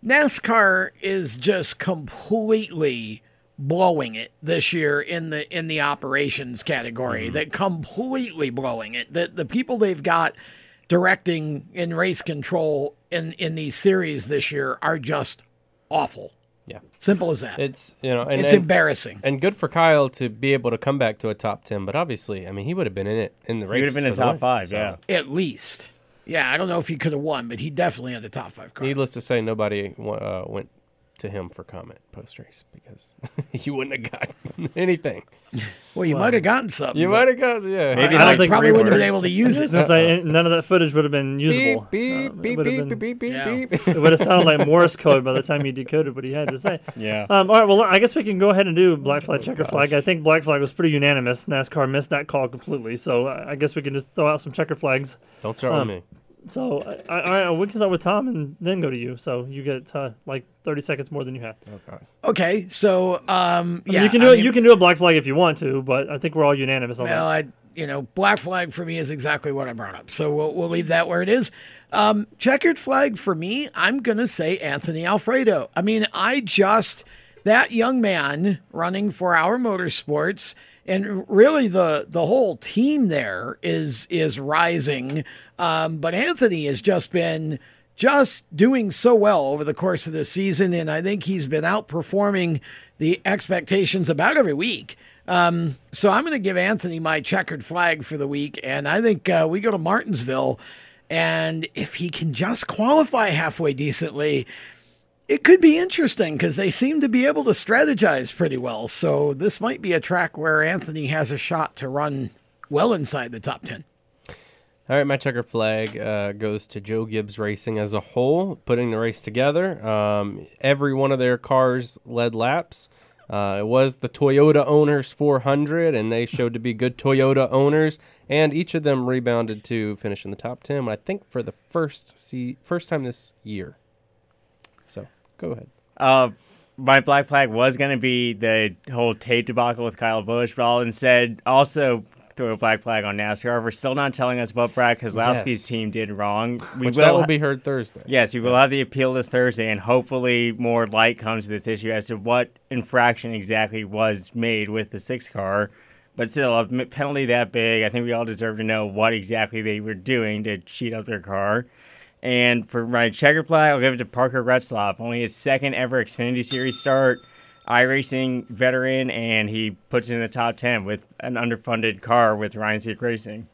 NASCAR is just completely blowing it this year in the in the operations category. That completely blowing it. That the people they've got directing in race control in in these series this year are just awful. Yeah. Simple as that. It's you know, and, It's and- embarrassing. And good for Kyle to be able to come back to a top ten, but obviously, I mean, he would have been in it in the race. He would have been in the top five, so. yeah. At least. Yeah, I don't know if he could have won, but he definitely had the top five car. Needless to say, nobody uh, went to him for comment post race because you wouldn't have gotten anything. Well, you might have gotten something. You might have gotten yeah. Maybe I like don't think probably three wouldn't have been able to use it. gonna say, none of that footage would have been usable. Beep Um, it beep would have beep been- beep beep Yeah. beep. it would have sounded like Morse code by the time you decoded what he had to say. Yeah. Um, all right. Well, I guess we can go ahead and do black flag, checker flag. I think black flag was pretty unanimous. NASCAR missed that call completely, so I I guess we can just throw out some checker flags. Don't start Um, with me. So I, I, I, we can start with Tom and then go to you. So you get uh, like thirty seconds more than you had. Okay. Okay, so um, I mean, yeah, you can do I it. mean- You can do a black flag if you want to, but I think we're all unanimous on Well, that. I, you know, black flag for me is exactly what I brought up. So we'll, we'll leave that where it is. Um, checkered flag for me, I'm going to say Anthony Alfredo. I mean, I just, that young man running for our motorsports and really the, the whole team there is, is rising. Um, but Anthony has just been just doing so well over the course of the season. And I think he's been outperforming the expectations about every week. Um, so I'm going to give Anthony my checkered flag for the week, and I think uh, we go to Martinsville, and if he can just qualify halfway decently, it could be interesting because they seem to be able to strategize pretty well. So this might be a track where Anthony has a shot to run well inside the top ten. All right, my checker flag uh, goes to Joe Gibbs Racing as a whole, putting the race together. Um, every one of their cars led laps. Uh, it was the Toyota Owners 400, and they showed to be good Toyota owners. And each of them rebounded to finish in the top 10. I think for the first see first time this year. So go ahead. Uh, my black flag was going to be the whole tape debacle with Kyle Busch, but I'll instead also throw a black flag on NASCAR. We're still not telling us what Brad Keselowski's Yes. team did wrong. We Which that will ha- be heard Thursday. Yes, we will have the appeal this Thursday, and hopefully more light comes to this issue as to what infraction exactly was made with the six car. But still, a penalty that big, I think we all deserve to know what exactly they were doing to cheat up their car. And for my checker flag, I'll give it to Parker Retzlaff. Only his second ever Xfinity Series start, iRacing veteran, and he puts in the top 10 with an underfunded car with Ryan Sieg Racing.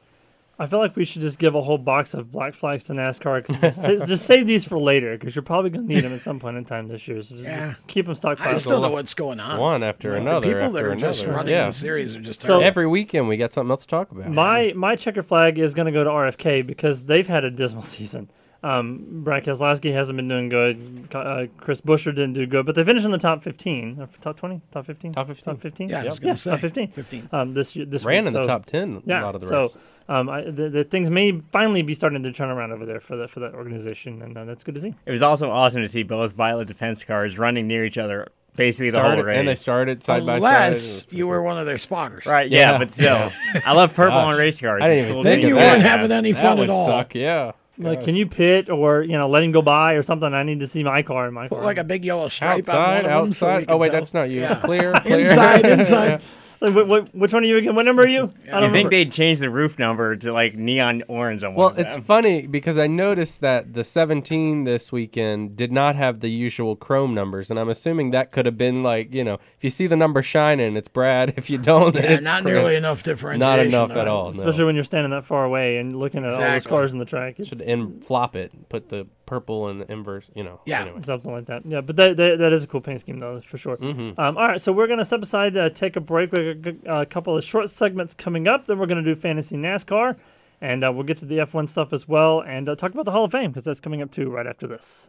I feel like we should just give a whole box of black flags to NASCAR. Just, sa- just save these for later because you're probably going to need them at some point in time this year. So just, Yeah. just keep them stockpiled. I still know what's going on. One after Like, another. The people that after are just another. running yeah. the series are just So- terrible. every weekend we got something else to talk about. My my checker flag is going to go to RFK because they've had a dismal season. Um, Brad Keselowski hasn't been doing good. Uh, Chris Buescher didn't do good, but they finished in the top 15, uh, top 20, top 15, Top 15. top 15. Yeah, I was yeah, gonna say, top 15. 15. Um, this year, this Ran week, in the top 10 a Yeah, lot of the so race. um, I, the, the things may finally be starting to turn around over there for that for that organization, and uh, that's good to see. It was also awesome to see both Violet defense cars running near each other basically the whole race. and they started side by Unless side. you were one of their spotters. Right, yeah, Yeah. but still. I love purple Gosh. on race cars. I didn't It's even cool think to Then see you that. weren't having any that fun would at all. suck. Yeah. Like, can you pit or you know let him go by or something? I need to see my car in my Put car. like a big yellow stripe Outside, on one of them so we outside. can oh wait, tell. that's not you. Yeah. Clear, clear. Inside, inside. Like, wh- wh- which one are you again? What number are you? I I don't think remember. they changed the roof number to like neon orange on one Well, of it's funny because I noticed that the 17 this weekend did not have the usual Chrome numbers, and I'm assuming that could have been like, you know, if you see the number shining, it's Brad. If you don't, Yeah, it's not Chris. nearly enough differentiation. Not enough there. at all. No. Especially when you're standing that far away and looking at all those cars in the track. It's Should in flop it, put the purple and the inverse, you know. Yeah. Anyway. something like that. Yeah, but that, that, that is a cool paint scheme, though, for sure. Mhm. Um, all right, so we're going to step aside, uh, take a break. We've got a couple of short segments coming up. Then we're going to do Fantasy NASCAR, and uh, we'll get to the F1 stuff as well and uh, talk about the Hall of Fame because that's coming up too right after this.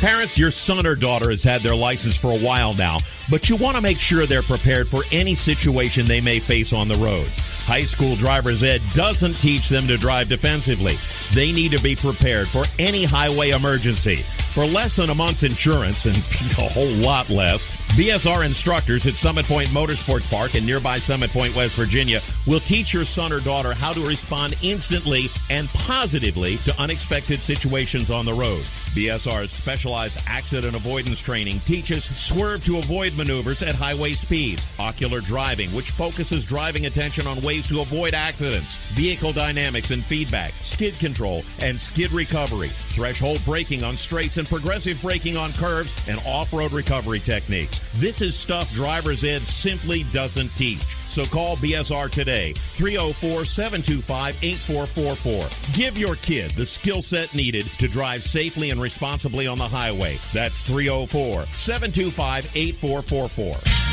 Parents, your son or daughter has had their license for a while now, but you want to make sure they're prepared for any situation they may face on the road. High school driver's ed doesn't teach them to drive defensively. They need to be prepared for any highway emergency. For less than a month's insurance and a whole lot less, BSR instructors at Summit Point Motorsports Park in nearby Summit Point, West Virginia, will teach your son or daughter how to respond instantly and positively to unexpected situations on the road. BSR's specialized accident avoidance training teaches swerve to avoid maneuvers at highway speed, ocular driving, which focuses driving attention on ways to avoid accidents, vehicle dynamics and feedback, skid control, and skid recovery, threshold braking on straights and progressive braking on curves, and off road recovery techniques. This is stuff driver's ed simply doesn't teach. So call BSR today, 304 725 8444. Give your kid the skill set needed to drive safely and responsibly on the highway. That's 304 725 8444.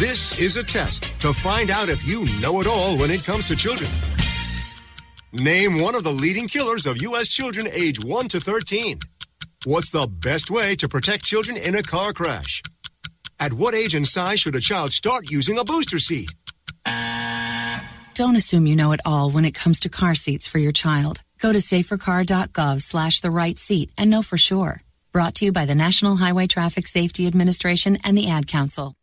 This is a test to find out if you know it all when it comes to children. Name one of the leading killers of U.S. children age 1 to 13. What's the best way to protect children in a car crash? At what age and size should a child start using a booster seat? Don't assume you know it all when it comes to car seats for your child. Go to safercar.gov slash the right seat and know for sure. Brought to you by the National Highway Traffic Safety Administration and the Ad Council.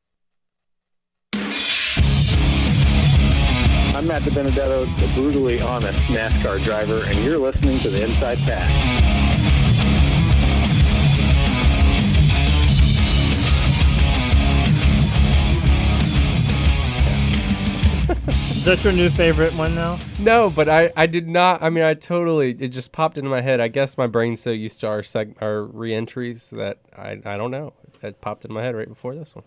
I'm Matt DiBenedetto, the brutally honest NASCAR driver, and you're listening to the Inside Pass. Is that your new favorite one now? No, but I, I did not. I mean, I totally. It just popped into my head. I guess my brain's so used to our seg, our reentries that I I don't know. It popped in my head right before this one.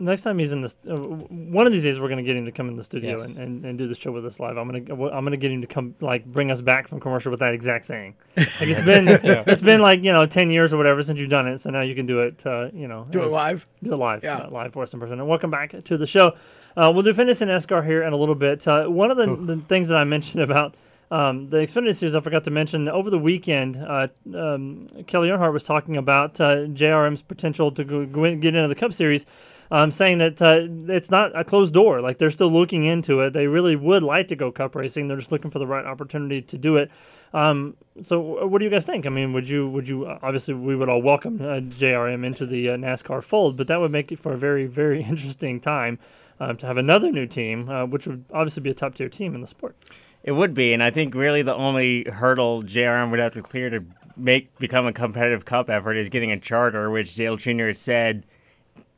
Next time he's in this, uh, one of these days we're gonna get him to come in the studio Yes. and, and, and do the show with us live. I'm gonna I'm gonna get him to come like bring us back from commercial with that exact saying. Like it's been Yeah. it's been like you know ten years or whatever since you've done it, so now you can do it. Uh, you know, Do it live? Do it live. Yeah. uh, live for us in person. And welcome back to the show. Uh, we'll do fitness and NASCAR here in a little bit. Uh, one of the, the things that I mentioned about um, the Xfinity Series, I forgot to mention over the weekend. Uh, um, Kelly Earnhardt was talking about uh, JRM's potential to go, go in, get into the Cup Series, um, saying that uh, it's not a closed door. Like they're still looking into it. They really would like to go Cup racing. They're just looking for the right opportunity to do it. Um, so, what do you guys think? I mean, would you would you obviously we would all welcome uh, JRM into the uh, NASCAR fold, but that would make it for a very very interesting time um, to have another new team, uh, which would obviously be a top tier team in the sport. It would be, and I think really the only hurdle JRM would have to clear to make become a competitive cup effort is getting a charter, which Dale Jr. said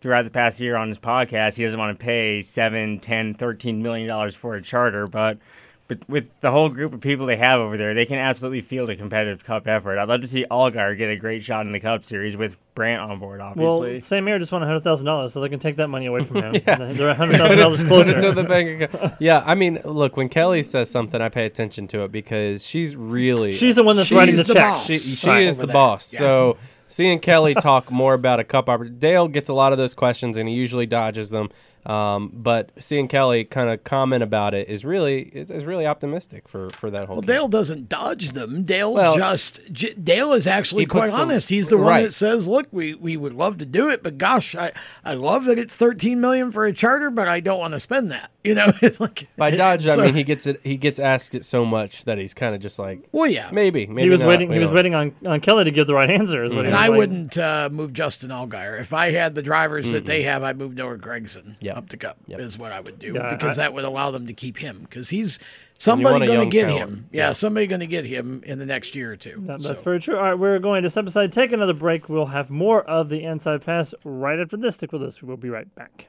throughout the past year on his podcast he doesn't want to pay seven, ten, thirteen million dollars for a charter, but but with the whole group of people they have over there, they can absolutely field a competitive cup effort. I'd love to see Allgaier get a great shot in the Cup Series with Brant on board, obviously. Well, Sam Mayer just won hundred thousand dollars, so they can take that money away from him. Yeah. They're hundred thousand dollars closer to the bank account. Yeah, I mean, look, when Kelly says something, I pay attention to it because she's really She's the one that's writing the She's checks. She, she Right. is the there. boss. Yeah. So seeing Kelly talk more about a cup opportunity, Dale gets a lot of those questions and he usually dodges them. Um, but seeing Kelly kind of comment about it is really is, is really optimistic for for that whole. Well, game. Dale doesn't dodge them. Dale Well, just J- Dale is actually quite them- honest. He's the one right. that says, "Look, we, we would love to do it, but gosh, I, I love that it's thirteen million for a charter, but I don't want to spend that." You know, it's like By dodge, I mean he gets it. He gets asked it so much that he's kind of just like, Well, yeah. maybe, maybe he was not, waiting. we He was waiting on, on Kelly to give the right answer. Is what he And I like. wouldn't uh, move Justin Allgaier if I had the drivers that Mm-mm. they have. I'd move Noah Gragson Yep. up to Cup. Yep. Is what I would do Yeah, because I- that would allow them to keep him because he's somebody going to get talent. him. Yeah, Yeah. somebody going to get him in the next year or two. That- So- that's very true. All right, we're going to step aside, take another break. We'll have more of the Inside Pass right after this. Stick with us. We will be right back.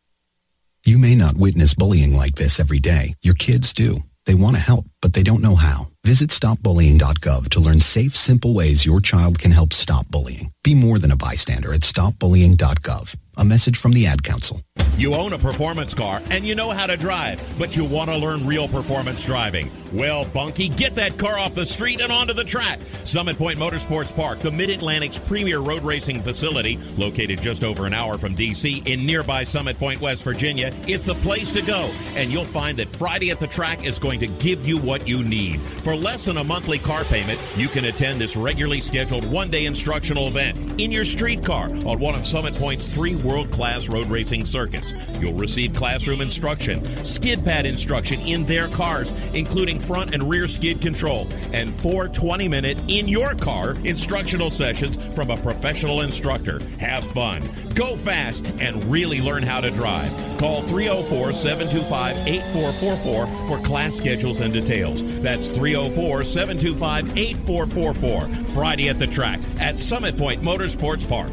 You may not witness bullying like this every day. Your kids do. They want to help, but they don't know how. Visit stopbullying.gov to learn safe, simple ways your child can help stop bullying. Be more than a bystander at stopbullying.gov. A message from the Ad Council. You own a performance car and you know how to drive, but you want to learn real performance driving. Well, Bunky, get that car off the street and onto the track. Summit Point Motorsports Park, the Mid Atlantic's premier road racing facility, located just over an hour from D.C. in nearby Summit Point, West Virginia, is the place to go. And you'll find that Friday at the track is going to give you what you need. For less than a monthly car payment, you can attend this regularly scheduled one day instructional event in your street car on one of Summit Point's three world class road racing circuits. You'll receive classroom instruction, skid pad instruction in their cars, including front and rear skid control, and four 20 minute in your car instructional sessions from a professional instructor. Have fun, go fast, and really learn how to drive. Call 304 725 8444 for class schedules and details. That's 304 725 8444. Friday at the track at Summit Point Motorsports Park.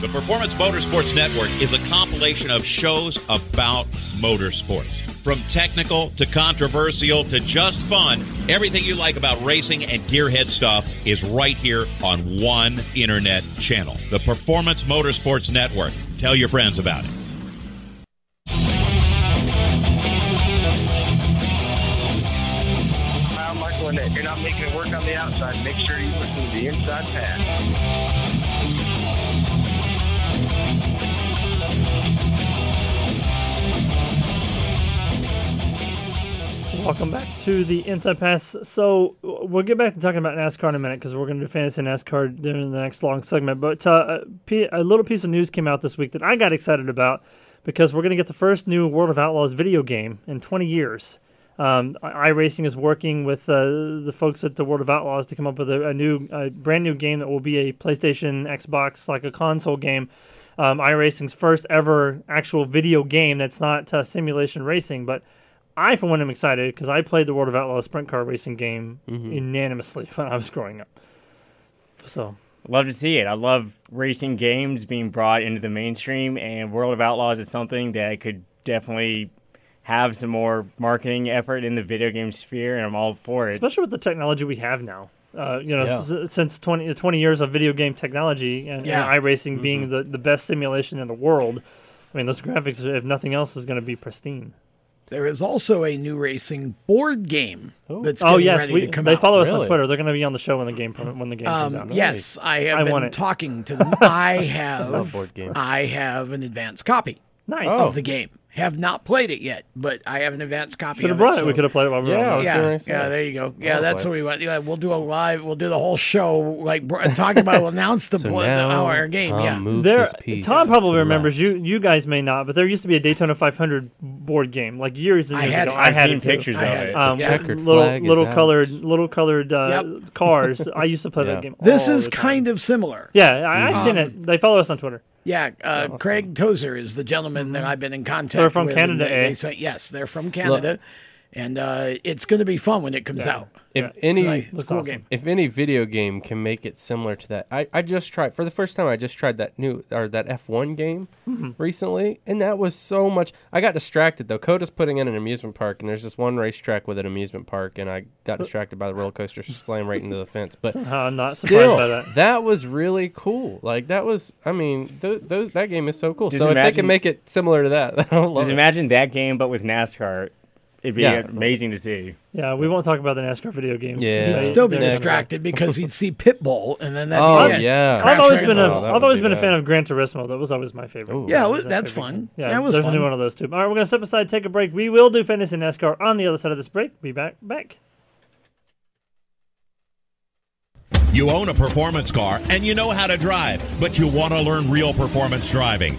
The Performance Motorsports Network is a compilation of shows about motorsports. From technical to controversial to just fun, everything you like about racing and gearhead stuff is right here on one internet channel. The Performance Motorsports Network. Tell your friends about it. I'm Michael you're not making it work on the outside, make sure you listen to the inside pass. Welcome back to the Inside Pass. So we'll get back to talking about NASCAR in a minute because we're going to do fantasy NASCAR during the next long segment. But uh, a little piece of news came out this week that I got excited about because we're going to get the first new World of Outlaws video game in 20 years. Um, iRacing is working with uh, the folks at the World of Outlaws to come up with a, a new, a brand new game that will be a PlayStation, Xbox, like a console game. Um, iRacing's first ever actual video game that's not uh, simulation racing, but I, for one, am excited because I played the World of Outlaws sprint car racing game Mhm. unanimously when I was growing up. So Love to see it. I love racing games being brought into the mainstream, and World of Outlaws is something that could definitely have some more marketing effort in the video game sphere, and I'm all for it. especially with the technology we have now. Uh, you know, Yeah. s- since 20, 20 years of video game technology and, Yeah. and iRacing being Mm-hmm. the, the best simulation in the world, I mean, those graphics, if nothing else, is going to be pristine. There is also a new racing board game that's oh getting yes, ready we, to come they out. follow us on Twitter. They're going to be on the show when the game when the game comes Um, out. yes, I have I been want it. talking to them. I have love board games. I have an advanced copy. Nice. of the game. Have not played it yet, but I have an advanced copy. Should have of brought it, it. We could have played it while we were on. yeah, there. yeah, there you go. Yeah, I'll that's play what we want. Yeah, we'll do a live. We'll do the whole show, like talking about. We'll announce the, So pl- the our game. Tom yeah, moves There, his piece Tom probably to the remembers. You you guys may not, but there used to be a Daytona 500 board game like years and I years had ago. it. I I've had seen pictures of it. Um, The checkered little flag is little out. colored little colored uh, cars. I used to play Yeah. that game. this all is kind of similar. Yeah, I, I've seen Um, it. They follow us on Twitter. Yeah, uh, Craig Tozer is the gentleman that I've been in contact They're from with. Canada, They, eh? they say, yes, they're from Canada. And uh, it's going to be fun when it comes Yeah. out. If It's any, a nice- it's a cool game. if any video game can make it similar to that, I, I just tried for the first time. I just tried that new or that F1 game Mhm. recently, and that was so much. I got distracted though. Coda's putting in an amusement park, and there's this one racetrack with an amusement park, and I got distracted by the roller coaster slam right into the fence. But Somehow I'm not still, surprised by that. was really cool. Like that was, I mean, th- those that game is so cool. Just so if they can make it similar to that, I would love Just it. imagine that game, but with NASCAR. It'd be Yeah. amazing to see. Yeah, we won't talk about the NASCAR video games. 'cause Yeah. He'd still be distracted because he'd see Pitbull, and then that'd Oh, be yeah. I've always been in a the- Oh, that have always be been a fan of Gran Turismo. That was always my favorite. Ooh. Yeah, That was that's favorite fun. Yeah, Yeah, it was there's a new one of those too. All right, we're gonna step aside, take a break. We will do fantasy NASCAR on the other side of this break. Be back. Back. You own a performance car and you know how to drive, but you want to learn real performance driving.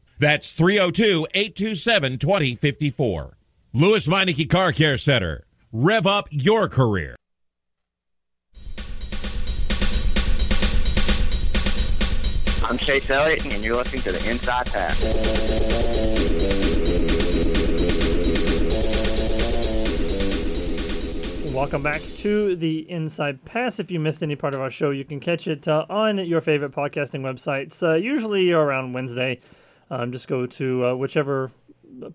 That's 302 827 2054. Lewes Meineke Car Care Center. Rev up your career. I'm Chase Elliott, and you're listening to the Inside Pass. Welcome back to the Inside Pass. If you missed any part of our show, you can catch it uh, on your favorite podcasting websites, uh, usually around Wednesday. Um, just go to uh, whichever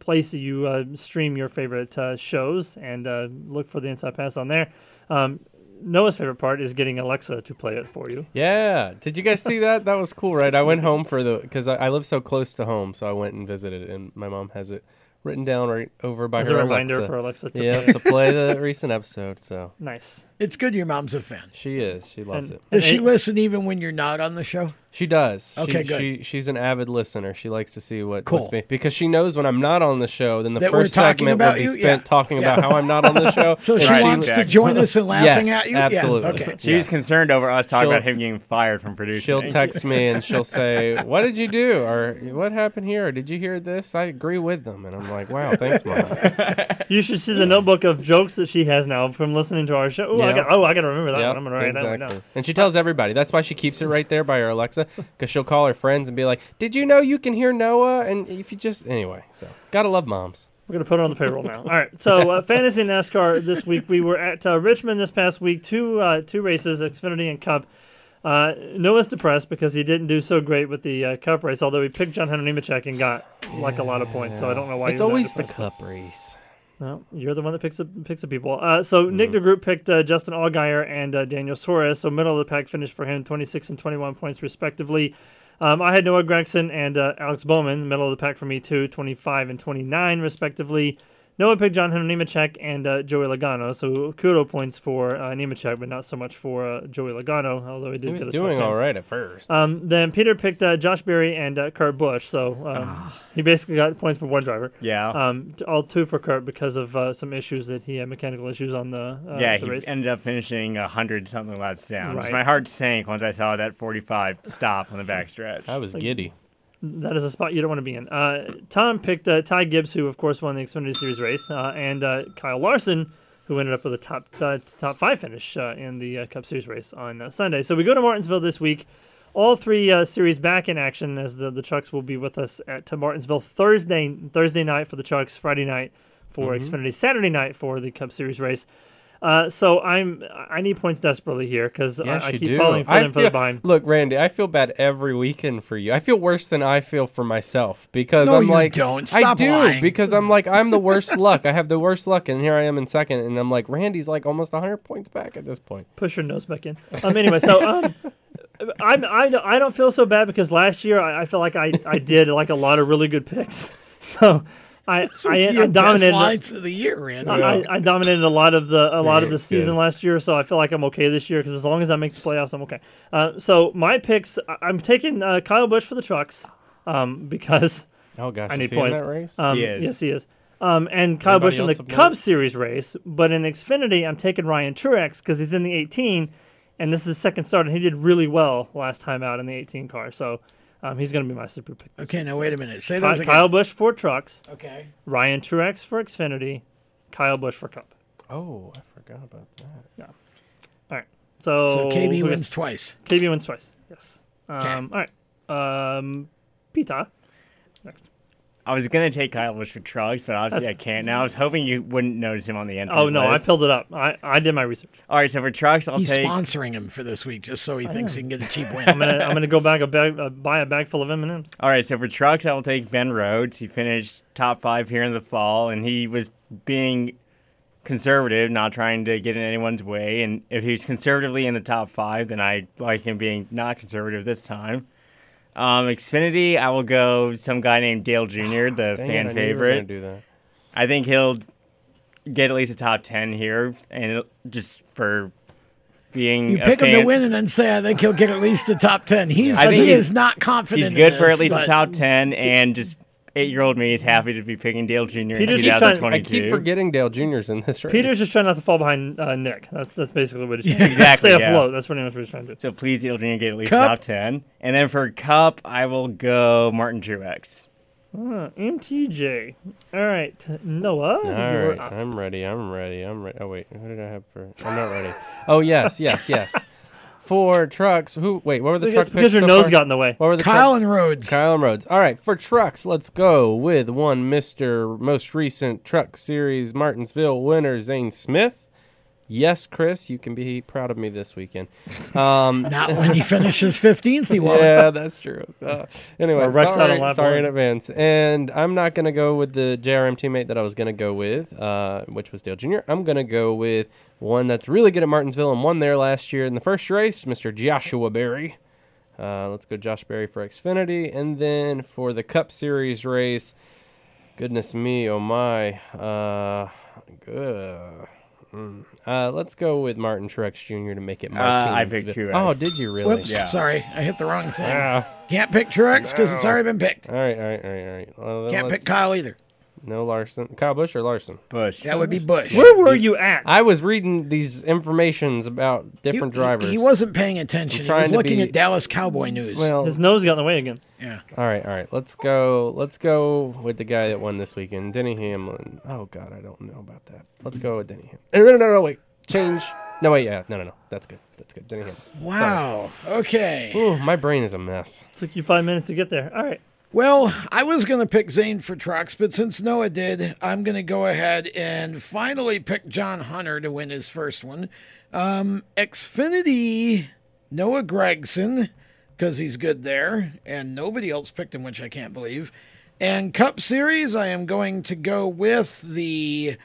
place that you uh, stream your favorite uh, shows and uh, look for the Inside Pass on there. Um, Noah's favorite part is getting Alexa to play it for you. Yeah. Did you guys see that? That was cool, right? I went home for the because I, I live so close to home, so I went and visited, and my mom has it written down right over by As her a reminder Alexa. for Alexa to yeah, play. to play the recent episode. So Nice. It's good your mom's a fan. she is. She loves And- it. Does she And- listen even when you're not on the show? She does. Okay, she, good. She, she's an avid listener. She likes to see what, Cool. what's being because she knows when I'm not on the show, then the That we're first talking segment about will be you? spent Yeah. talking Yeah. about how I'm not on the show. So And she wants to join us in laughing yes, at you? Yeah, Absolutely. okay. She was Yes. concerned over us talking She'll- about him getting fired from producing. She'll text me and she'll say, "What did you do?" or "What happened here?" or "Did you hear this?" I agree with them, and I'm like, "Wow, thanks, mom." You should see the notebook of jokes that she has now from listening to our show. Ooh, I got, oh, I got to remember that Yep, one. I'm gonna write that one exactly. down. And she tells everybody. That's why she keeps it right there by her Alexa, because she'll call her friends and be like, "Did you know you can hear Noah?" And if you just anyway, so gotta love moms. We're gonna put her on the payroll now. All right. So uh, fantasy NASCAR this week. We were at uh, Richmond this past week. Two uh, two races, Xfinity and Cup. Uh, Noah's depressed because he didn't do so great with the uh, Cup race. Although he picked John Hunter Nemechek and got like a lot of points. So I don't know why. It's always the. Cup race. Well, you're the one that picks the picks the people. Uh, so Nick DeGroot picked uh, Justin Allgaier and uh, Daniel Suarez. So middle of the pack finish for him, 26 and 21 points respectively. Um, I had Noah Gragson and uh, Alex Bowman, middle of the pack for me too, 25 and 29 respectively. Noah picked John Hunter Nemechek and uh, Joey Logano. So kudo points for uh, Nemechek, but not so much for uh, Joey Logano, although he did He was get a top doing all right at first. Um, then Peter picked uh, Josh Berry and uh, Kurt Busch. So um, he basically got points for one driver. Yeah. Um, t- all two for Kurt because of uh, some issues that he had mechanical issues on the uh, yeah, the he race. ended up finishing a hundred something laps down. Right. My heart sank once I saw that 45 stop on the backstretch. I was giddy. That is a spot you don't want to be in. Uh, Tom picked uh, Ty Gibbs, who of course won the Xfinity Series race, uh, and uh, Kyle Larson, who ended up with a top uh, top five finish uh, in the uh, Cup Series race on uh, Sunday. So we go to Martinsville this week. All three uh, series back in action as the, the trucks will be with us at to Martinsville Thursday Thursday night for the trucks, Friday night for Mhm. Xfinity, Saturday night for the Cup Series race. Uh, so I'm I need points desperately here because Yes, I, I keep do. falling for I them for the feel- behind. Look, Randy, I feel bad every weekend for you. I feel worse than I feel for myself because No, I'm you like, don't. I do lying. because I'm like, I'm the worst luck. I have the worst luck, and here I am in second, and I'm like, Randy's like almost 100 points back at this point. push your nose back in. Um, anyway, so um, I'm, I don't- I don't feel so bad because last year I, I feel like I, I did like a lot of really good picks. So I I, Your I best dominated. lines of the year, Randy. I, I dominated a lot of the a lot of the season good. last year, so I feel like I'm okay this year because as long as I make the playoffs, I'm okay. Uh, so my picks, I- I'm taking uh, Kyle Busch for the trucks um, because Oh gosh, I is need he in points. that race? Um, He is. Yes, he is. Um, and Kyle Anybody Busch in the else of note? Cup Series race, but in Xfinity, I'm taking Ryan Truex because he's in the 18, and this is his second start, and he did really well last time out in the 18 car. So um, he's going to be my super pick. Okay, week. now wait a minute. Say Ky- those again. Kyle Busch for trucks, Okay. Ryan Truex for Xfinity, Kyle Busch for Cup. Oh, I forgot about that. Yeah. All right. So, So KB wins gets- twice. KB wins twice. Yes. Um, all right. Um, Pita. Next. I was gonna take Kyle Busch for trucks, but obviously That's- I can't now. I was hoping you wouldn't notice him on the end. Oh no, I filled it up. I, I did my research. All right, so for trucks, I'll He's take. sponsoring him for this week just so he thinks he can get a cheap win. I'm gonna I'm gonna go back a bag uh, buy a bag full of M and M's. All right, so for trucks, I will take Ben Rhodes. He finished top five here in the fall, and he was being conservative, not trying to get in anyone's way. And if he's conservatively in the top five, then I like him being not conservative this time. Um, Xfinity, I will go some guy named Dale Jr., the Dang it, fan I knew you were favorite. do that. I think he'll get at least a top ten here, and it'll- just for being You a pick him to win and then say, I think he'll get at least the top 10. He's, I think he he's- is not confident. He's in good for at least a top ten, and just eight-year-old me is happy to be picking Dale Jr. in Peter's just trying- I 2022. I keep forgetting Dale Jr.'s in this race. Peter's just trying not to fall behind uh, Nick. That's that's basically what he's trying to do. exactly Stay yeah. afloat. That's pretty much what he's trying to do. So please, Dale Jr. get at least Cup. top ten, and then for Cup, I will go Martin Truex. Uh, MTJ. All right, Noah. All up. I'm ready. I'm ready. I'm ready. Oh wait, who did I have for? I'm not ready. Oh yes, yes, yes. For trucks, who? Wait, what were the Because- truck because picks your so nose far? got in the way. What were the Kyle truck- and Rhodes. Kyle and Rhodes. All right, for trucks, let's go with one Mister Most Recent Truck Series Martinsville winner Zane Smith. Yes, Chris, you can be proud of me this weekend. Um, Not when he finishes 15th, he won't. Yeah, that's true. Uh, anyway, Or Rex out sorry, sorry in advance. And I'm not going to go with the JRM teammate that I was going to go with, uh, which was Dale Jr. I'm going to go with one that's really good at Martinsville and won there last year in the first race, Mr. Joshua Berry. Uh, let's go Josh Berry for Xfinity. And then for the Cup Series race, goodness me, oh my. Uh, good. Uh, let's go with Martin Truex Jr. to make it Uh, I picked Truex. Oh, did you really? Whoops, sorry, I hit the wrong thing. Yeah. Can't pick Truex because it's already been picked. All right, all right, all right, all right. Well, Can't let's- pick Kyle either. No Larson. Kyle Busch or Larson? Busch. That would be Busch. Where were you at? I was reading these informations about different He- drivers. He wasn't paying attention. He trying was to looking be- at Dallas Cowboy news. Well, His nose got in the way again. yeah. All right, all right. Let's go. Let's go with the guy that won this weekend, Denny Hamlin. Oh God, I don't know about that. Let's go with Denny Hamlin. No, eh, no, no, no. Wait, change. No, wait. Yeah, no, no, no. That's good. That's good. Denny Hamlin. Wow. Okay. Ooh, my brain is a mess. Took you five minutes to get there. All right. Well, I was going to pick Zane for trucks, but since Noah did, I'm going to go ahead and finally pick John Hunter to win his first one. Um, Xfinity, Noah Gragson, because he's good there, and nobody else picked him, which I can't believe. And Cup Series, I am going to go with the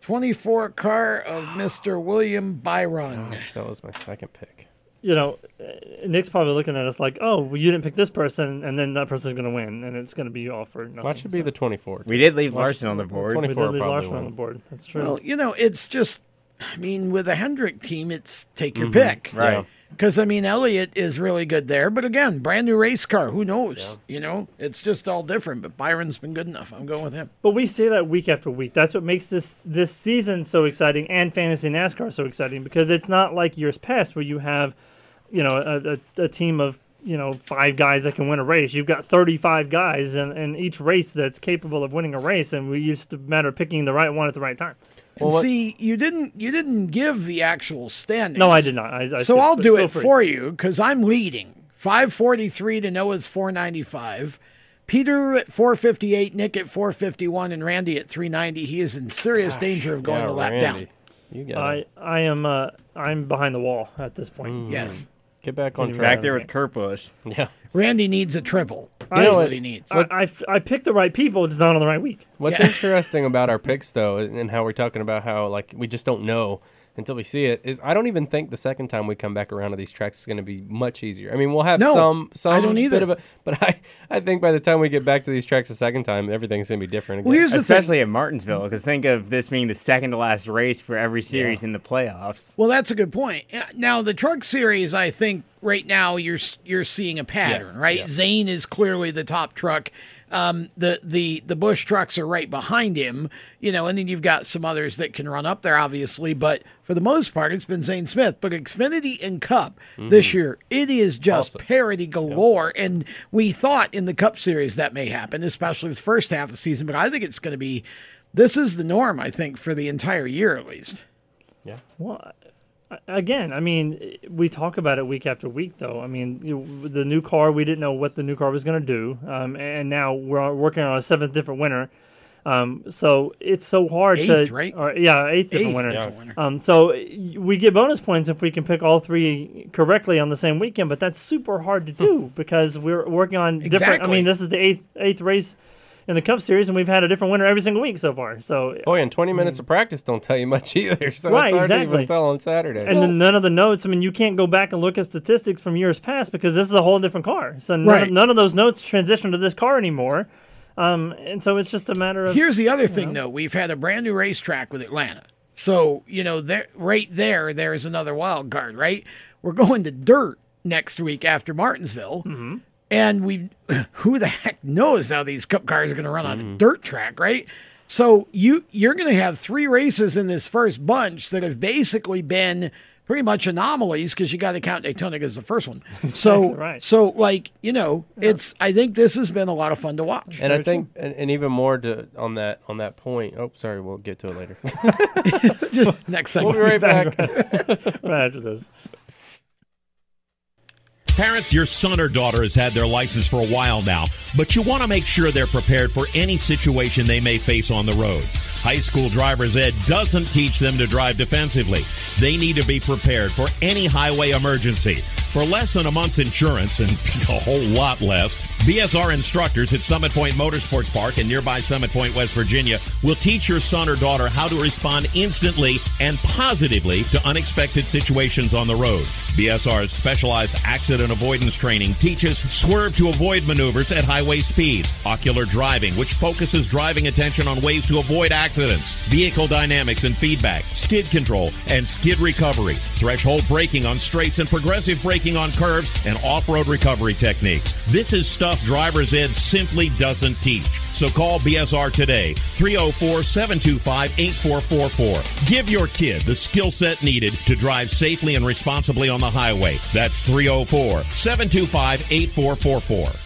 24 car of Mr. William Byron. Gosh, that was my second pick. You know, uh, Nick's probably looking at us like, "Oh, well, you didn't pick this person, and then that person's going to win, and it's going to be all for nothing." Watch it be the 24. We did leave Watch- Larson on the board. We 24 did leave probably Larson on the board. That's true. Well, you know, it's just, I mean, with a Hendrick team, it's take your Mhm. pick. Right. Yeah. Because, I mean, Elliott is really good there. But again, brand new race car. Who knows? You know, it's just all different. But Byron's been good enough. I'm going with him. But we say that week after week. That's what makes this this season so exciting and fantasy NASCAR so exciting because it's not like years past where you have, you know, a, a, a team of you know five guys that can win a race. You've got 35 guys in, in each race that's capable of winning a race, and we used to matter picking the right one at the right time. And see, you didn't you didn't give the actual standings. No, I did not. I, I so skipped, I'll do it free. for you because I'm leading. 543 to Noah's 495. Peter at 458, Nick at 451, and Randy at 390. He is in serious danger of going yeah, a lap Randy. down. You got I it. I am uh I'm behind the wall at this point. Mm. Yes. Get back on Back track. Back there with Kurt Busch. Yeah. Randy needs a triple. You That's know what what? he needs. I, I, I picked the right people, it's not on the right week. What's Yeah. interesting about our picks, though, and how we're talking about how like we just don't know until we see it, is I don't even think the second time we come back around to these tracks is going to be much easier. I mean, we'll have No, some some I don't either. bit of a, but I I think by the time we get back to these tracks the second time, everything's going to be different. Again. Well, here's the thing. Especially at Martinsville, because think of this being the second to last race for every series in the playoffs. Well, that's a good point. Uh, Now, the truck series, I think right now you're you're seeing a pattern, right? yeah. Zane is clearly the top truck. Um, the the the Busch trucks are right behind him, you know, and then you've got some others that can run up there, obviously. But for the most part, it's been Zane Smith. But Xfinity and Cup this year, it is just Awesome. parity galore. And we thought in the Cup series that may happen, especially the first half of the season. But I think it's going to be this is the norm. I think for the entire year at least. Well, I- again, I mean, we talk about it week after week, though. I mean, you, the new car, we didn't know what the new car was going to do, um, and now we're working on a seventh different winner. Um, so it's so hard Eighth, to, right? or, yeah, eighth different Eighth winner. different winner. Um, so we get bonus points if we can pick all three correctly on the same weekend, but that's super hard to do because we're working on different. I mean, this is the eighth eighth race in the Cup Series, and we've had a different winner every single week so far. So Boy, and 20 minutes of practice don't tell you much either. So Right, it's hard to exactly. even tell on Saturday. And then none of the notes. I mean, you can't go back and look at statistics from years past because this is a whole different car. So none, Right. of, none of those notes transition to this car anymore. Um, and so it's just a matter of. Here's the other thing, though. We've had a brand new racetrack with Atlanta. So, you know, there, right there, there's another wild card, right? We're going to dirt next week after Martinsville. Mm-hmm. And we, who the heck knows how these cup cars are going to run on a mm-hmm. dirt track, right? So you you're going to have three races in this first bunch that have basically been pretty much anomalies because you got to count Daytona as the first one. So Exactly right. so like you know it's I think this has been a lot of fun to watch. And I think, and, and even more to on that on that point. Oh, sorry, we'll get to it later. Just next we'll be right back. right after this. Parents, your son or daughter has had their license for a while now, but you want to make sure they're prepared for any situation they may face on the road. High school driver's ed doesn't teach them to drive defensively. They need to be prepared for any highway emergency. For less than a month's insurance and a whole lot less, BSR instructors at Summit Point Motorsports Park in nearby Summit Point, West Virginia, will teach your son or daughter how to respond instantly and positively to unexpected situations on the road. BSR's specialized accident avoidance training teaches swerve to avoid maneuvers at highway speed, ocular driving, which focuses driving attention on ways to avoid accidents, vehicle dynamics and feedback, skid control, and skid recovery, threshold braking on straights and progressive braking on curves, and off-road recovery techniques. This is stuff driver's ed simply doesn't teach. So call BSR today, 304-725-8444. Give your kid the skill set needed to drive safely and responsibly on the highway. That's 304-725-8444.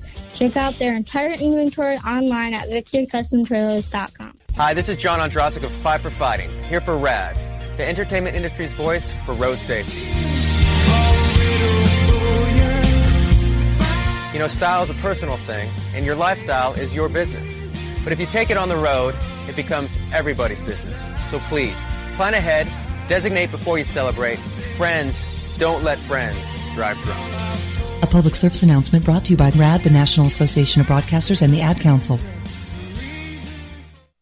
Check out their entire inventory online at victorycustomtrailers.com. Hi, this is John Ondrasik of Five for Fighting, here for RAD, the entertainment industry's voice for road safety. You know, style is a personal thing, and your lifestyle is your business. But if you take it on the road, it becomes everybody's business. So please, plan ahead, designate before you celebrate. Friends, don't let friends drive drunk. A public service announcement brought to you by RAD, the National Association of Broadcasters, and the Ad Council.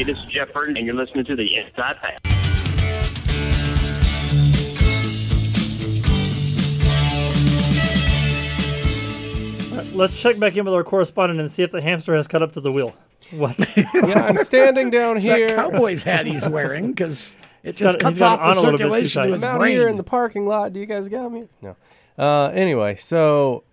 Hey, this is Jeff Burton, and you're listening to the Inside Pass. Let's check back in with our correspondent and see if the hamster has cut up to the wheel. What? yeah, I'm standing down It's here. that Cowboys hat he's wearing because it just got- cuts off the a little bit too circulation to his I'm out brain. here in the parking lot. Do you guys got me? No. Uh, anyway, so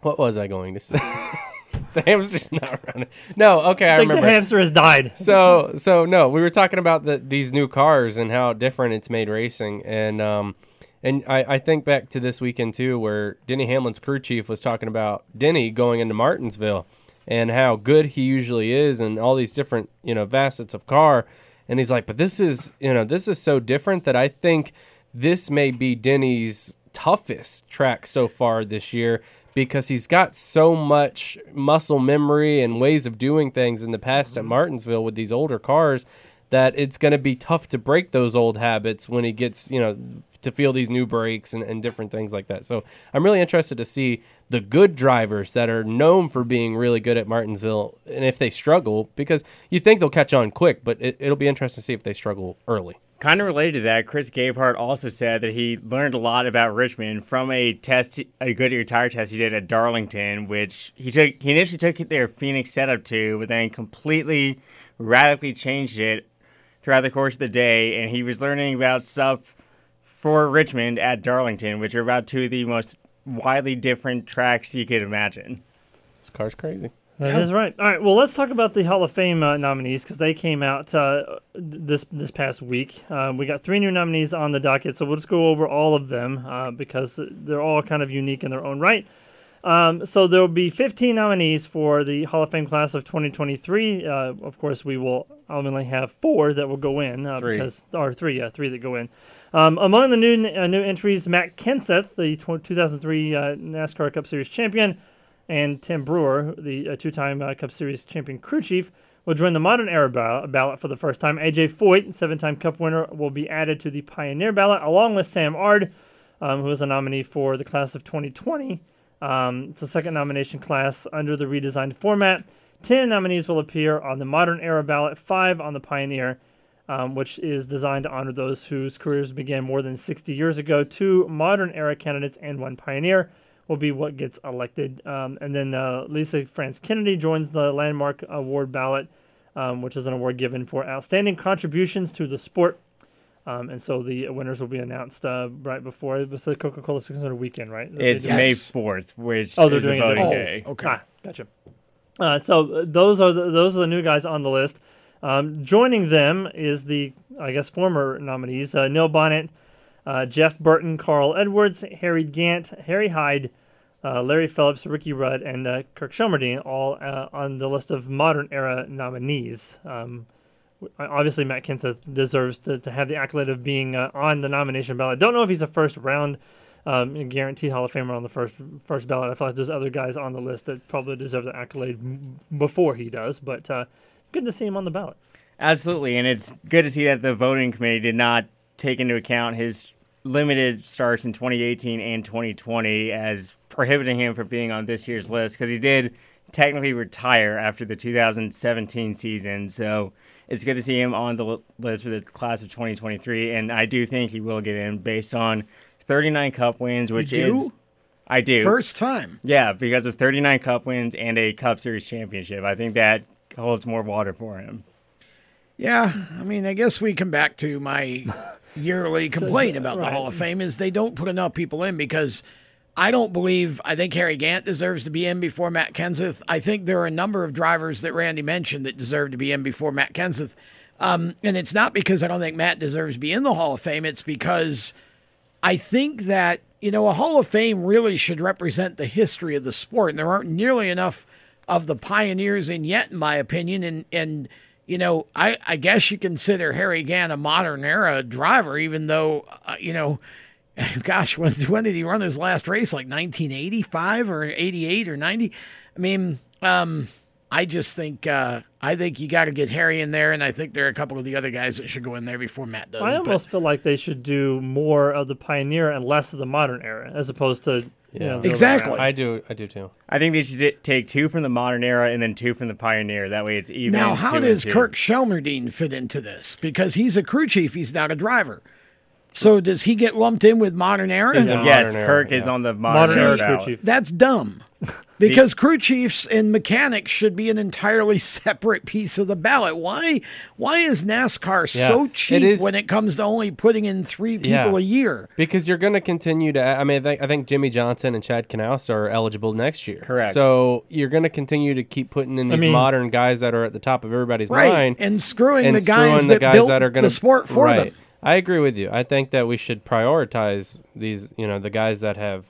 what was I going to say? the hamster's not running. No, okay, I, I think the remember. hamster has died. So, so no, we were talking about the, these new cars and how different it's made racing, and um, and I, I think back to this weekend too, where Denny Hamlin's crew chief was talking about Denny going into Martinsville and how good he usually is, and all these different you know facets of car, and he's like, but this is you know this is so different that I think this may be Denny's toughest track so far this year because he's got so much muscle memory and ways of doing things in the past at mm-hmm. Martinsville with these older cars that it's going to be tough to break those old habits when he gets, you know, to feel these new brakes and, and different things like that. So I'm really interested to see the good drivers that are known for being really good at Martinsville and if they struggle, because you think they'll catch on quick, but it, it'll be interesting to see if they struggle early. Kind of related to that, Chris Gabehart also said that he learned a lot about Richmond from a test, a Goodyear tire test he did at Darlington, which he took. He initially took their Phoenix setup to, but then completely, radically changed it throughout the course of the day, and he was learning about stuff for Richmond at Darlington, which are about two of the most widely different tracks you could imagine. This car's crazy. That is right. All right. Well, let's talk about the Hall of Fame uh, nominees because they came out uh, this this past week. Uh, we got three new nominees on the docket, so we'll just go over all of them uh, because they're all kind of unique in their own right. Um, so there will be 15 nominees for the Hall of Fame class of 2023. Uh, of course, we will only have four that will go in uh, Three. because or three, yeah, three that go in. Um, among the new uh, new entries, Matt Kenseth, the tw- 2003 uh, NASCAR Cup Series champion and Tim Brewer, the uh, two-time uh, Cup Series champion crew chief, will join the modern era ball- ballot for the first time. AJ Foyt, seven-time Cup winner, will be added to the Pioneer ballot along with Sam Ard, um, who is a nominee for the class of 2020. Um, it's the second nomination class under the redesigned format. Ten nominees will appear on the modern era ballot, five on the Pioneer, um, which is designed to honor those whose careers began more than 60 years ago. Two modern era candidates and one Pioneer will be what gets elected. Um, and then uh, Lisa France Kennedy joins the Landmark Award ballot, um, which is an award given for outstanding contributions to the sport. Um, and so the winners will be announced uh, right before it was the Coca Cola 600 weekend, right? It's do it. May 4th, which oh, they're is the doing voting it. day. okay. Ah, gotcha. Uh, so uh, those are the, those are the new guys on the list. Um, joining them is the I guess former nominees: uh, Neil Bonnett, uh, Jeff Burton, Carl Edwards, Harry Gant, Harry Hyde, uh, Larry Phillips, Ricky Rudd, and uh, Kirk Shelmerdine, all uh, on the list of modern era nominees. Um, obviously, Matt Kenseth deserves to, to have the accolade of being uh, on the nomination ballot. Don't know if he's a first round um, guaranteed Hall of Famer on the first first ballot. I feel like there's other guys on the list that probably deserve the accolade m- before he does, but uh, good to see him on the ballot. Absolutely, and it's good to see that the voting committee did not take into account his limited starts in 2018 and 2020 as prohibiting him from being on this year's list because he did technically retire after the 2017 season. So it's good to see him on the list for the class of 2023, and I do think he will get in based on 39 Cup wins, which do? is I do First time. Yeah, because of 39 Cup wins and a Cup Series championship, I think that holds more water for him. Yeah, I mean, I guess we come back to my yearly complaint about the. Hall of Fame is they don't put enough people in because I don't believe I think Harry Gant deserves to be in before Matt Kenseth. I think there are a number of drivers that Randy mentioned that deserve to be in before Matt Kenseth. Um, and it's not because I don't think Matt deserves to be in the Hall of Fame. It's because I think that, you know, a Hall of Fame really should represent the history of the sport. And there aren't nearly enough of the pioneers in yet, in my opinion. And, and you know, I, I guess you consider Harry Gant a modern era driver, even though, uh, you know, gosh, when, when did he run his last race? Like 1985 or 88 or 90? I mean, um, I just think uh, I think you got to get Harry in there, and I think there are a couple of the other guys that should go in there before Matt does. I but- almost feel like they should do more of the pioneer and less of the modern era, as opposed to you know, the other. I do. I do too. I think they should take two from the modern era and then two from the pioneer. That way it's even. Now, how does two. Kirk Shelmerdine fit into this? Because he's a crew chief, he's not a driver. So does he get lumped in with modern era? He's a Yes, modern era, Kirk is yeah. on the modern See, era crew chief. That's dumb. Because crew chiefs and mechanics should be an entirely separate piece of the ballot. Why? Why is NASCAR Yeah, so cheap is- when it comes to only putting in three people a year? Because you're going to continue to. I mean, I think, I think Jimmie Johnson and Chad Knaus are eligible next year. Correct. So you're going to continue to keep putting in I these mean- modern guys that are at the top of everybody's Right, mind and screwing and the guys screwing that built are gonna, the sport for right. them. I agree with you. I think that we should prioritize these. You know, the guys that have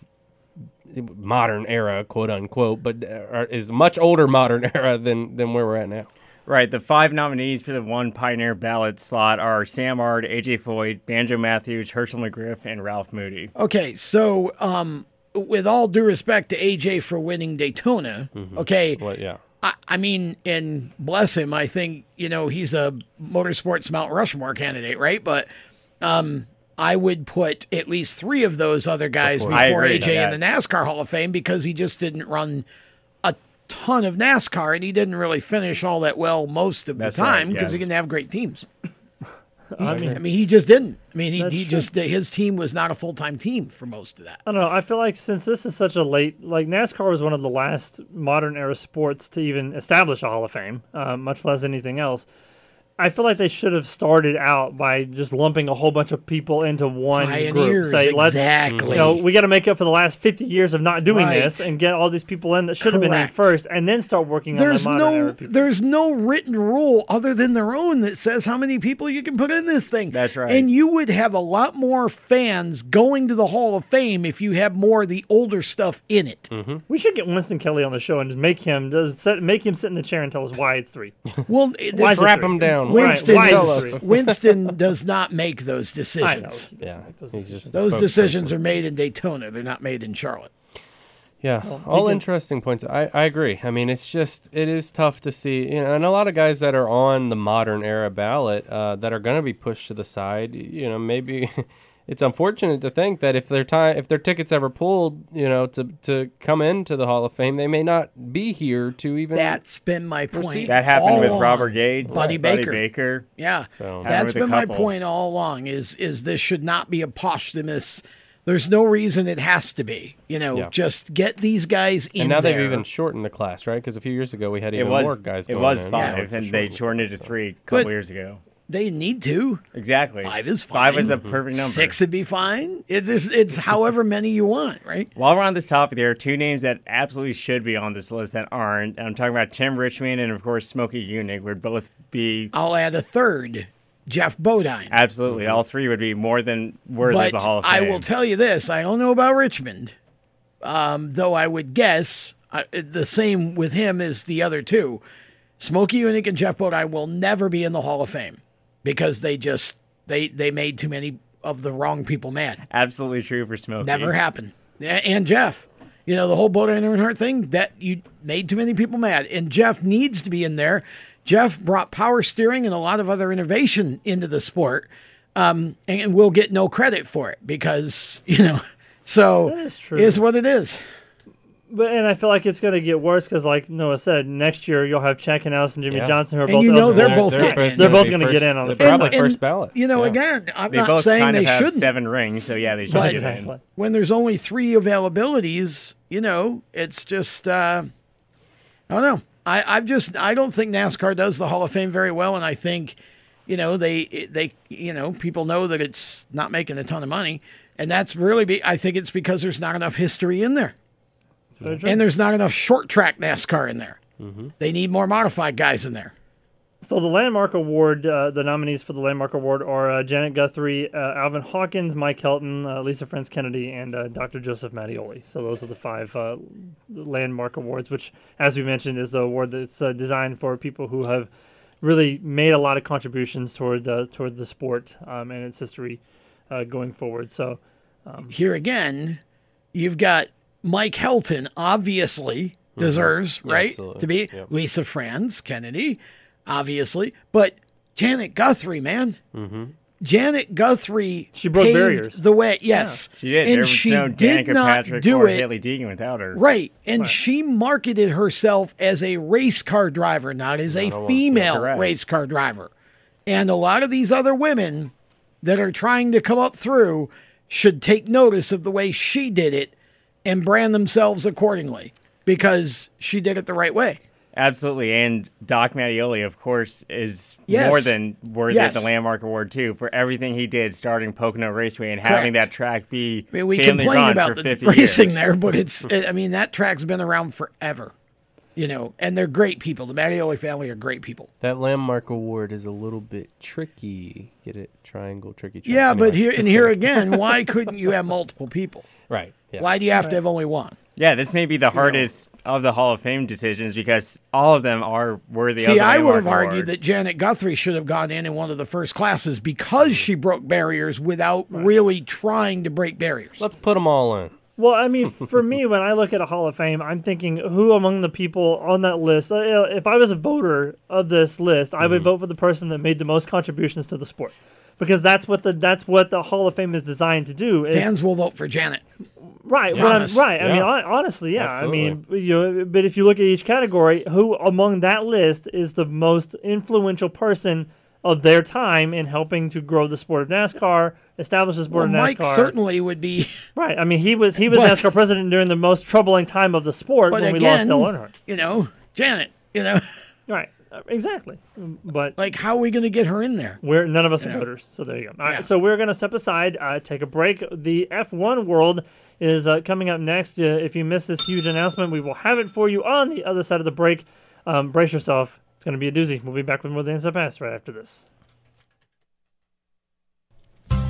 modern era, quote unquote, but are, is much older modern era than than where we're at now. Right. The five nominees for the one pioneer ballot slot are Sam Ard, AJ Foyt, Banjo Matthews, Herschel McGriff, and Ralph Moody. Okay, so um, with all due respect to AJ for winning Daytona, okay, Well, yeah. I, I mean, and bless him, I think you know he's a motorsports Mount Rushmore candidate, right? But um, I would put at least three of those other guys course. Before agree, AJ in the. NASCAR Hall of Fame because he just didn't run a ton of NASCAR and he didn't really finish all that well most of That's the time because he yes. didn't have great teams. I mean- I mean, he just didn't. I mean, he, That's he true. just his team was not a full time team for most of that. I don't know. I feel like since this is such a late, like NASCAR was one of the last modern era sports to even establish a Hall of Fame, uh, much less anything else. I feel like they should have started out by just lumping a whole bunch of people into one group. Say, let's, exactly. you know, we got to make up for the last 50 years of not doing Right. this and get all these people in that should have been in first, and then start working There's on the modern no era people. there's no written rule other than their own that says how many people you can put in this thing. That's right. And you would have a lot more fans going to the Hall of Fame if you have more of the older stuff in it. Mm-hmm. We should get Winston Kelley on the show and just make him does set, make him sit in the chair and tell us why it's three. Well, it- Why is it Strap three? him down. Winston, Right, why is- is it three? Winston does not make those decisions. Yeah, those decisions. Those decisions are made in Daytona. They're not made in Charlotte. Yeah, Well, all can- interesting points. I, I agree. I mean, it's just it is tough to see, you know, and a lot of guys that are on the modern era ballot uh, that are going to be pushed to the side. You know, maybe it's unfortunate to think that if their time, if their tickets ever pulled, you know, to to come into the Hall of Fame, they may not be here to even. That's been my point. Proceed. That happened all with along. Robert Yates, Buddy Buddy Baker. Baker. Yeah, So- that's Happened with a been my point all along. Is is this should not be a posthumous. There's no reason it has to be. You know, Yeah. just get these guys in and now there. they've even shortened the class, right? Because a few years ago we had It even was more guys. It going was in. five, Now it's a and they shortened shortened it to so. three a couple But- years ago. They need to. Exactly. Five is fine. Five is a perfect number. Six would be fine. It's just, it's however many you want, right? While we're on this topic, there are two names that absolutely should be on this list that aren't. And I'm talking about Tim Richmond and, of course, Smokey Yunick would both be. I'll add a third, Geoff Bodine. Absolutely. All three would be more than worthy but of the Hall of Fame. I will tell you this: I don't know about Richmond, um, though I would guess uh, the same with him as the other two. Smokey Yunick and Geoff Bodine will never be in the Hall of Fame because they just they they made too many of the wrong people mad. Absolutely true for Smokey. Never happened. And Geoff, you know the whole Bodine Earnhardt thing that you made too many people mad, and Geoff needs to be in there. Geoff brought power steering and a lot of other innovation into the sport, um, and we'll get no credit for it because you know. So That is true. is what it is. But and I feel like it's going to get worse because, like Noah said, next year you'll have Chad Knaus and Jimmie Yeah. Johnson who are And both. you know they're both they're, getting they're, both They'll be going to get in on the they're first probably one. first ballot. You know, again, I'm they not both saying kind they of have shouldn't. seven rings, so yeah, they should But get in. when there's only three availabilities, you know, it's just uh, I don't know. I I've just I don't think NASCAR does the Hall of Fame very well, and I think you know they they you know people know that it's not making a ton of money, and that's really be I think it's because there's not enough history in there, very true. And there's not enough short track NASCAR in there. Mm-hmm. They need more modified guys in there. So the Landmark Award, uh, the nominees for the Landmark Award are uh, Janet Guthrie, uh, Alvin Hawkins, Mike Helton, uh, Lisa France Kennedy, and uh, Dr. Joseph Mattioli. So those are the five uh, Landmark Awards, which, as we mentioned, is the award that's uh, designed for people who have really made a lot of contributions toward the toward the sport um, and its history uh, going forward. So um, Here again, you've got Mike Helton, obviously Mm-hmm. deserves, Yeah, right? absolutely. To be Yep. Lisa France Kennedy, obviously. But Janet Guthrie, man. Mm-hmm. Janet Guthrie She broke paved barriers. the way. Yes. She did. And there she no did Danica not Patrick do or it. Hailie Deegan without her. Right. And she marketed herself as a race car driver, not as a Not a- female race car driver. And a lot of these other women that are trying to come up through should take notice of the way she did it and brand themselves accordingly because she did it the right way. Absolutely, and Doc Mattioli, of course, is Yes. more than worthy Yes. of the Landmark Award too for everything he did starting Pocono Raceway and having Correct. that track be I mean, we complain about for the 50 racing years. there, but it's, I mean, that track's been around forever, you know, and they're great people. The Mattioli family are great people. That landmark award is a little bit tricky. Get it? Triangle, tricky. Tri- Yeah, but here and here kidding. again, why couldn't you have multiple people? Right. Why do you have to have only one? Yeah, this may be the hardest of the Hall of Fame decisions because all of them are worthy of See, I would Landmark have argued that Janet Guthrie should have gone in in one of the first classes because she broke barriers without really trying to break barriers. Let's put them all in. Well, I mean, for me, when I look at a Hall of Fame, I'm thinking who among the people on that list. uh, you know, If I was a voter of this list, I Mm-hmm. would vote for the person that made the most contributions to the sport, because that's what the that's what the Hall of Fame is designed to do. Is, Fans will vote for Janet. Right, what I'm, Promise. right. I mean, honestly, yeah. I mean, you know, but if you look at each category, who among that list is the most influential person of their time in helping to grow the sport of NASCAR, establish the sport Well, of Mike NASCAR? certainly would be. Right. I mean, he was he was But- NASCAR president during the most troubling time of the sport when again, we lost Dale Earnhardt. you know, Janet, you know, Right. Uh, Exactly. But like, how are we going to get her in there? We're none of us are know? voters, so there you go. All right, Yeah. so we're gonna step aside, uh, take a break. The F1 world is uh, coming up next. Uh, if you missed this huge announcement, we will have it for you on the other side of the break. Um, brace yourself; it's gonna be a doozy. We'll be back with more the Pass right after this.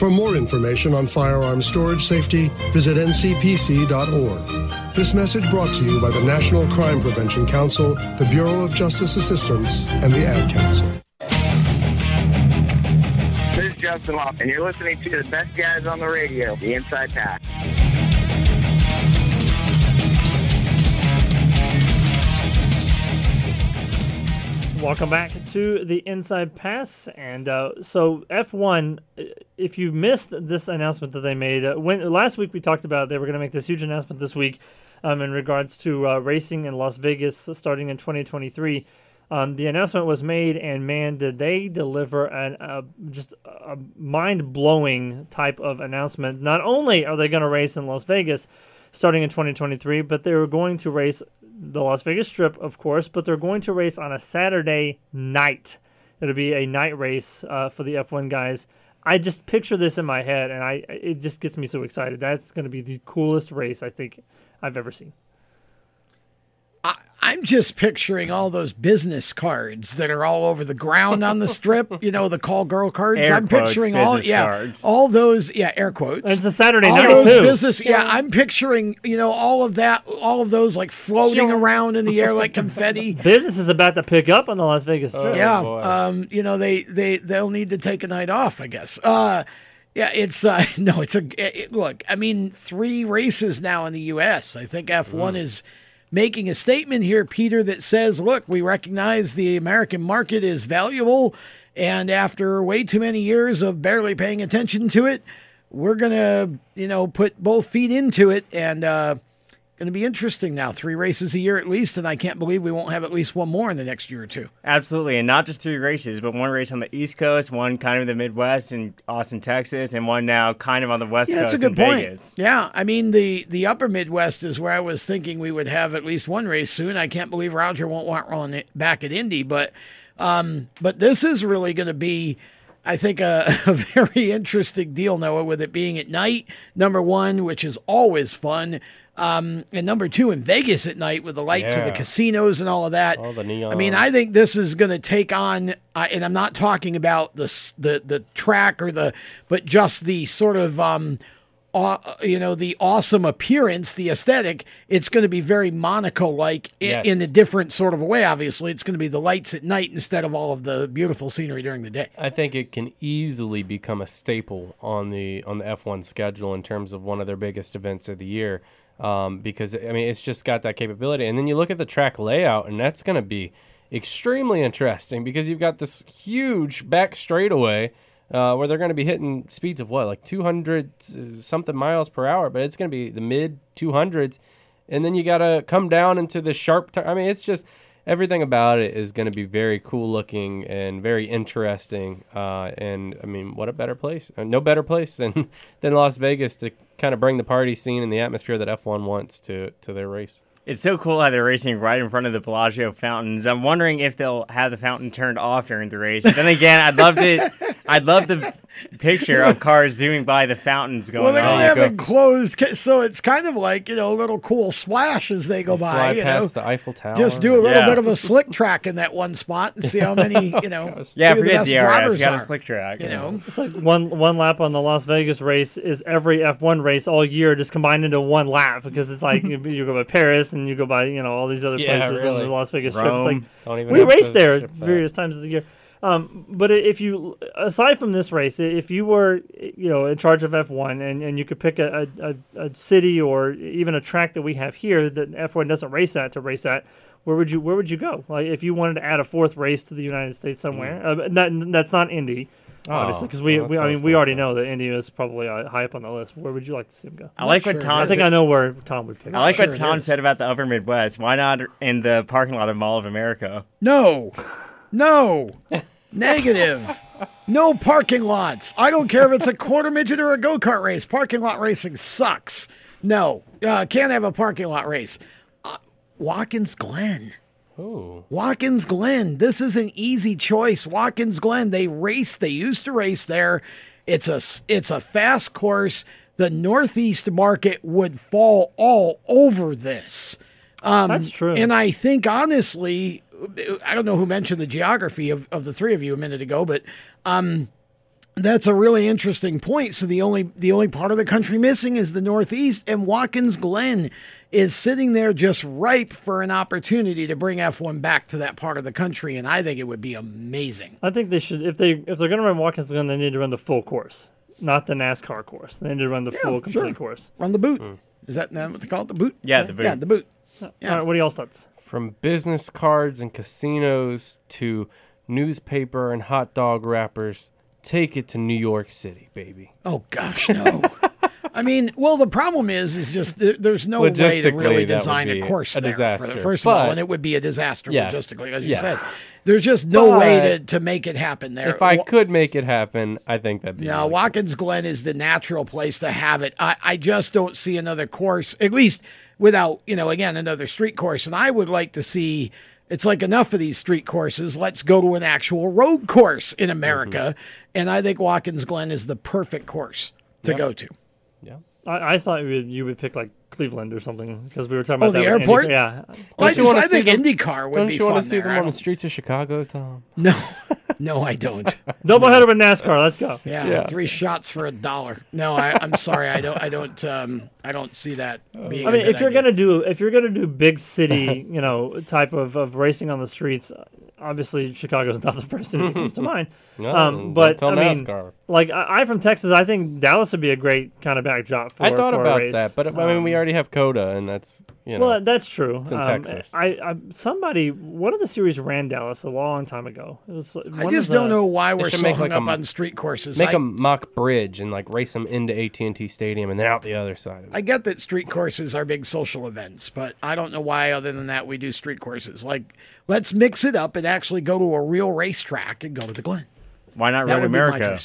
For more information on firearm storage safety, visit ncpc.org. This message brought to you by the National Crime Prevention Council, the Bureau of Justice Assistance, and the Ad Council. This is Justin Hoff, and you're listening to the best guys on the radio, the Inside Pass. Welcome back to the Inside Pass. And uh, so, F1, uh, if you missed this announcement that they made, uh, when last week we talked about they were going to make this huge announcement this week um, in regards to uh, racing in Las Vegas starting in 2023. Um, the announcement was made, and man, did they deliver an uh, just a mind blowing type of announcement. Not only are they going to race in Las Vegas starting in 2023, but they're going to race the Las Vegas Strip, of course, but they're going to race on a Saturday night. It'll be a night race uh, for the F1 guys. I just picture this in my head, and I it just gets me so excited. That's going to be the coolest race I think I've ever seen. I'm just picturing all those business cards that are all over the ground on the strip. You know, the call girl cards. Air I'm quotes, picturing all yeah, cards. all those yeah, air quotes. It's a Saturday all night, those too. Business, yeah, I'm picturing you know all of that, all of those like floating Sure. around in the air like confetti. Business is about to pick up on the Las Vegas Strip. yeah, um, you know they they they'll need to take a night off, I guess. Uh, yeah, it's uh, no, it's a it, look. I mean, three races now in the U.S. I think F1 is making a statement here, Peter, that says, "Look, we recognize the American market is valuable, and after way too many years of barely paying attention to it, we're gonna, you know, put both feet into it and." uh Going to be interesting now. Three races a year at least, and I can't believe we won't have at least one more in the next year or two. Absolutely, and not just three races, but one race on the East Coast, one kind of in the Midwest in Austin, Texas, and one now kind of on the West Yeah, Coast that's a good in point. Vegas. Yeah, I mean the the Upper Midwest is where I was thinking we would have at least one race soon. I can't believe Roger won't want one back at Indy, but Um, but this is really going to be, I think, a, a very interesting deal, Noah, with it being at night, number one, which is always fun. Um, and number two, in Vegas at night with the lights of the casinos and all of that. All the neon. I mean, I think this is going to take on, uh, and I'm not talking about the the the track or the, but just the sort of, um, uh, you know, the awesome appearance, the aesthetic. It's going to be very Monaco like Yes. in a different sort of a way. Obviously, it's going to be the lights at night instead of all of the beautiful scenery during the day. I think it can easily become a staple on the on the F1 schedule in terms of one of their biggest events of the year. Um, because I mean, it's just got that capability. And then you look at the track layout, and that's going to be extremely interesting because you've got this huge back straightaway uh, where they're going to be hitting speeds of what, like 200 uh, something miles per hour, but it's going to be the mid 200s. And then you got to come down into the sharp. T- I mean, it's just everything about it is going to be very cool looking and very interesting. Uh, and I mean, what a better place? Uh, no better place than than Las Vegas to kind of bring the party scene and the atmosphere that F1 wants to to their race. It's so cool how they're racing right in front of the Bellagio fountains. I'm wondering if they'll have the fountain turned off during the race. But then again, I'd love to, I'd love the picture of cars zooming by the fountains going Well, they're on. going to have it closed, so it's kind of like you know a little cool splash as they go by. Fly you past know, the Eiffel Tower. just do a little Yeah. bit of a slick track in that one spot and see how many oh, you know. Yeah, see who the forget best DRS, drivers we got a slick track. You know, It's like one one lap on the Las Vegas race is every F1 race all year just combined into one lap because it's like you, you go by Paris and you go by you know all these other Yeah, places really. on the Las Vegas Strip. It's like Don't even we race there ship that. various times of the year. Um, but if you aside from this race, if you were you know in charge of F1 and, and you could pick a, a, a, a city or even a track that we have here that F1 doesn't race at to race at. Where would you Where would you go? Like if you wanted to add a fourth race to the United States somewhere, uh, that, that's not Indy, obviously, Oh, because we, well, we I mean we already say. know that Indy is probably uh, high up on the list. Where would you like to see him go? I like what sure Tom. I think said- I know where Tom would pick. I like sure what Tom said about the Upper Midwest. Why not in the parking lot of Mall of America? no, no, negative. No parking lots. I don't care if it's a quarter midget or a go kart race. Parking lot racing sucks. No, uh, can't have a parking lot race. Uh, Watkins Glen. Ooh. Watkins Glen. This is an easy choice. Watkins Glen. They race. They used to race there. It's a it's a fast course. The Northeast market would fall all over this. Um, That's true. And I think honestly, I don't know who mentioned the geography of, of the three of you a minute ago, but um, that's a really interesting point. So the only the only part of the country missing is the Northeast, and Watkins Glen is sitting there just ripe for an opportunity to bring F1 back to that part of the country, and I think it would be amazing. I think they should if they if they're going to run Watkins Glen, they need to run the full course, not the NASCAR course. They need to run the full complete sure. course. Run the boot. Is that what they call it? The boot? Yeah, the boot. Yeah, the boot. All right, what are y'all's thoughts? From business cards and casinos to newspaper and hot dog wrappers, take it to New York City, baby. Oh gosh, no. I mean, well, the problem is, is just there, there's no way to really design a course a there. disaster. For, first of all, and it would be a disaster Yes, logistically, as you yes. said. There's just no way to, to make it happen there. If I Wa- could make it happen, I think that'd be No, really Watkins Glen is the natural place to have it. I, I just don't see another course, at least without, you know, again, another street course. And I would like to see it's like enough of these street courses. Let's go to an actual road course in America. Mm-hmm. And I think Watkins Glen is the perfect course to Yep. go to. I, I thought you would, you would pick like Cleveland or something because we were talking Oh, about the that with airport? Indy- Yeah, Well, I, just, I think them- IndyCar would Don't you want to see there. them on the streets of Chicago, Tom? No, no, I don't. Doubleheader with NASCAR. Let's go. Yeah, Yeah. three shots for a dollar. No, I, I'm sorry, I don't, I don't, um, I don't see that being. I a mean, good if you're idea. gonna do if you're gonna do big city, you know, type of, of racing on the streets, obviously Chicago's not the first city that comes to mind. No, um, don't but tell I mean, NASCAR. Like I, I'm from Texas, I think Dallas would be a great kind of backdrop for. I thought for a about race. that, but I mean, we Um, already have COTA, and that's you know. well, that's true. It's in Um, Texas. I, I somebody one of the series ran Dallas a long time ago. It was. I just don't know why we're should so make hung like up a- on street courses. Make I, a mock bridge and like race them into AT and T Stadium and then out the other side. Of it. I get that street courses are big social events, but I don't know why, other than that, we do street courses. Like, let's mix it up and actually go to a real racetrack and go to the Glen. Why not That Road would be my America?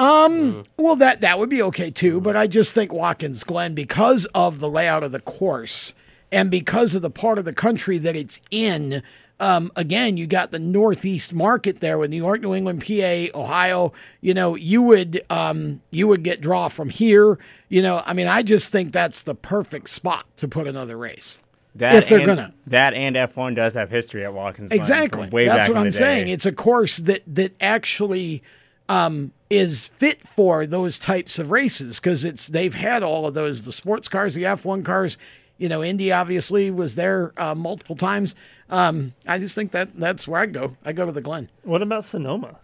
Um, well, that that would be okay too, but I just think Watkins Glen because of the layout of the course and because of the part of the country that it's in. um, again, you got the Northeast market there with New York, New England, PA, Ohio. You know, you would um, you would get draw from here. You know, I mean, I just think that's the perfect spot to put another race. That if they're and, gonna that and F1 does have history at Watkins Glen exactly, way that's back what in I'm day. saying. It's a course that that actually um, is fit for those types of races because it's they've had all of those the sports cars, the F1 cars. You know, Indy obviously was there uh, multiple times. Um, I just think that that's where I go. I go to the Glen. What about Sonoma?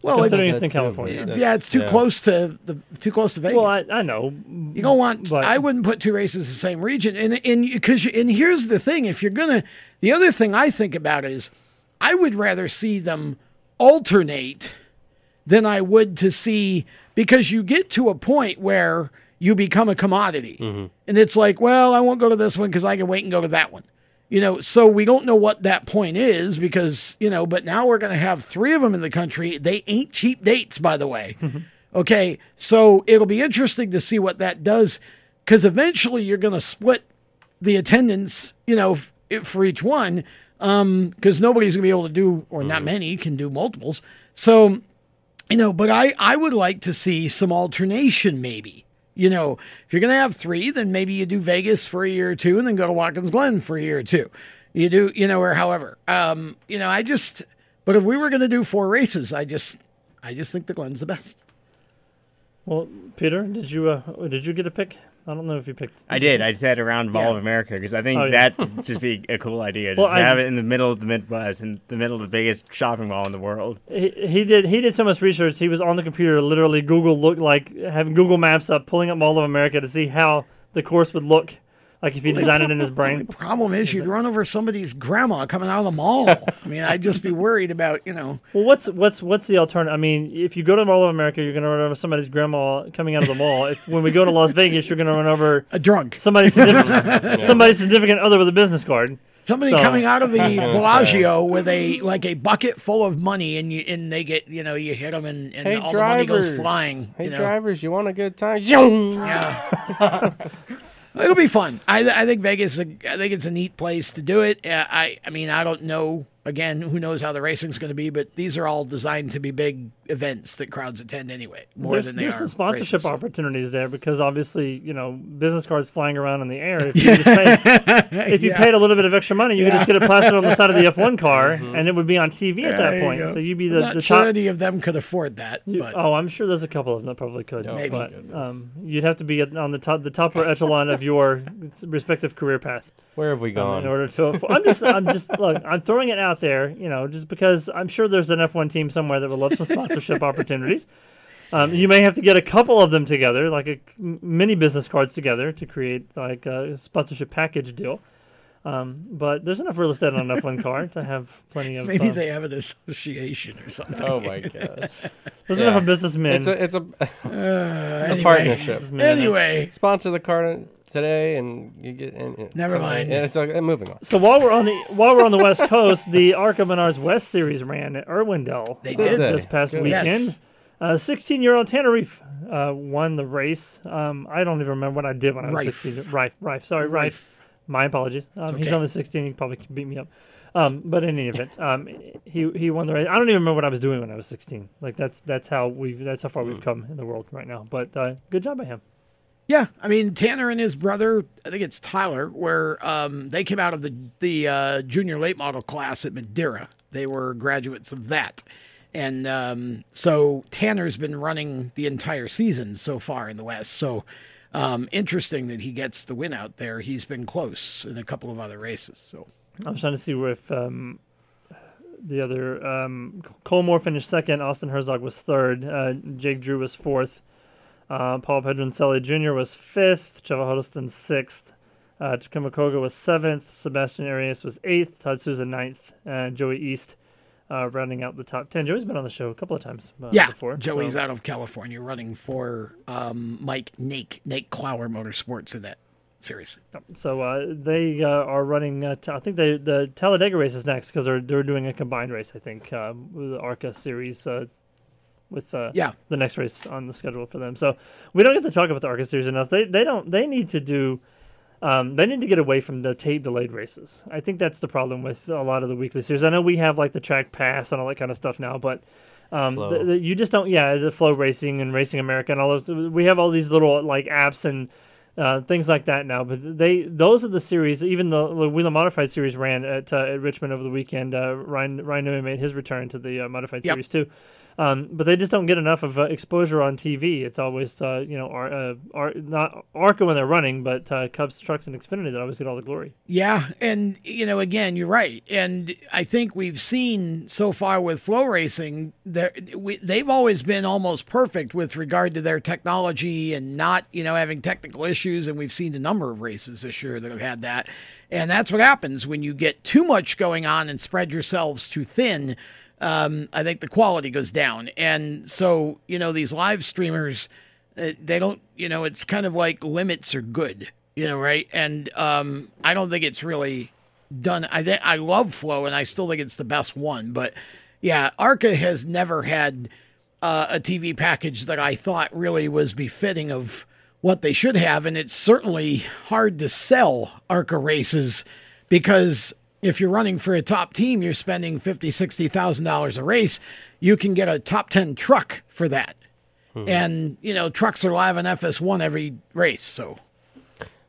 Well, considering it- it's in California. yeah, it's too close to the too close to Vegas. Well, I, I know. You don't want. But- I wouldn't put two races in the same region, and and because and here's the thing: if you're gonna, the other thing I think about is, I would rather see them alternate than I would to see because you get to a point where you become a commodity, mm-hmm. and it's like, well, I won't go to this one because I can wait and go to that one. You know, so we don't know what that point is because, you know, but now we're going to have three of them in the country. They ain't cheap dates, by the way. Mm-hmm. okay. So it'll be interesting to see what that does because eventually you're going to split the attendance, you know, f- for each one um, because nobody's going to be able to do, or not mm-hmm. many can do multiples. So, you know, but I, I would like to see some alternation maybe. You know, if you're going to have three, then maybe you do Vegas for a year or two and then go to Watkins Glen for a year or two. You do, you know, or however. Um, you know, I just, but if we were going to do four races, I just, I just think the Glen's the best. Well, Peter, did you uh, did you get a pick? I don't know if you picked. I did. I said around Mall Yeah. of America because I think Oh, yeah. that would just be a cool idea. Just Well, to I- have it in the middle of the Midwest, in the middle of the biggest shopping mall in the world. He, he did he did so much research. He was on the computer, literally Google looked like having Google Maps up, pulling up Mall of America to see how the course would look, like if he designed it in his brain. The problem is, you'd run over somebody's grandma coming out of the mall. I mean, I'd just be worried about, you know. Well, what's what's what's the alternative? I mean, if you go to the Mall of America, you're going to run over somebody's grandma coming out of the mall. If when we go to Las Vegas, you're going to run over a drunk, somebody significant, somebody significant other with a business card. Somebody So- coming out of the Bellagio with a like a bucket full of money, and you and they get you know you hit them and, and Hey all the money drivers, goes flying. Hey you know. drivers, you want a good time? Yeah. It'll be fun. I, I think Vegas. I think it's a neat place to do it. Uh, I I mean I don't know. Again, who knows how the racing's going to be? But these are all designed to be big events that crowds attend anyway. More there's than they there's are some sponsorship races. opportunities there because obviously you know business cards flying around in the air. If you, just paid, if you Yeah. paid a little bit of extra money, you could just get it plastered on the side of the F1 car, and it would be on TV at that point. go. So you'd be I'm the, not sure top. any of them could afford that. You- oh, I'm sure there's a couple of them that probably could. Maybe. but um, you'd have to be on the top, the top echelon of your respective career path. Where have we um, gone? in order to, I'm just, I'm just, look, I'm throwing it out there, you know, just because I'm sure there's an F1 team somewhere that would love some sponsorship opportunities. Um, you may have to get a couple of them together, like a m- mini business cards together, to create like a sponsorship package deal. Um, but there's enough real estate on an F1 car to have plenty of. maybe uh, they have an association or something. Oh my gosh. There's enough of businessmen. It's a it's a Uh, it's anyway. a partnership. Businessmen in it. Anyway, Sponsor the car today, and you get. And, and- Never mind. And it's uh, moving on. So while we're on the while we're on the West Coast, the Arca Menards West Series ran at Irwindale They did. this past Good. weekend. Yes. Uh, 16 year old Tanner Reef uh, won the race. Um, I don't even remember what I did when I was Reif. 16. Reif, Reif, sorry, Reif. My apologies. Um, He's okay. only 16. He probably can beat me up. Um, but in any event, um, he he won the race. I don't even remember what I was doing when I was 16. Like that's that's how we have that's how far we've come in the world right now. But uh, good job by him. Yeah, I mean Tanner and his brother, I think it's Tyler, where um, they came out of the the uh, junior late model class at Madera. They were graduates of that, and um, so Tanner's been running the entire season so far in the West. So um, interesting that he gets the win out there. He's been close in a couple of other races. So I was trying to see if um, the other um, Cole Moore finished second. Austin Herzog was third. Uh, Jake Drew was fourth. Uh, Paul Pedroncelli Jr. was fifth. Trevor Huddleston sixth. Uh, Takuma Koga was seventh. Sebastian Arias was eighth. Todd Souza ninth. And Joey Iest uh, rounding out the top ten. Joey's been on the show a couple of times uh, yeah, before. Joey's so- out of California running for um, Mike Nake Nate Clower Motorsports in that series. So uh, they uh, are running. Uh, t- I think they, the Talladega race is next because they're they're doing a combined race. I think um, with the ARCA series. With uh, Yeah. the next race on the schedule for them, so we don't get to talk about the ARCA series enough. They they don't they need to do Um, they need to get away from the tape delayed races. I think that's the problem with a lot of the weekly series. I know we have like the track pass and all that kind of stuff now, but um, the, the, you just don't. Yeah, the FloRacing and Racing America and all those. We have all these little like apps and uh, things like that now. But they those are the series. Even the, the Whelen Modified series ran at, uh, at Richmond over the weekend. Uh, Ryan Ryan Newman made his return to the uh, modified Yep. series too. Um, but they just don't get enough of uh, exposure on TV. It's always uh, you know Ar- uh, Ar- not Arca when they're running, but uh, Cubs trucks and Xfinity that always get all the glory. Yeah, and you know, again, you're right, and I think we've seen so far with FloRacing, we, they've always been almost perfect with regard to their technology and not, you know, having technical issues. And we've seen a number of races this year that have had that, and that's what happens when you get too much going on and spread yourselves too thin. Um, I think the quality goes down, and so you know these live streamers, uh, they don't, you know, it's kind of like limits are good you know, right? And um, I don't think it's really done. I think I love Flo, and I still think it's the best one. But yeah, Arca has never had uh, a TV package that I thought really was befitting of what they should have, and it's certainly hard to sell Arca races because if you're running for a top team, you're spending fifty, sixty thousand dollars a race. You can get a top ten truck for that, and you know trucks are live on FS1 every race, so.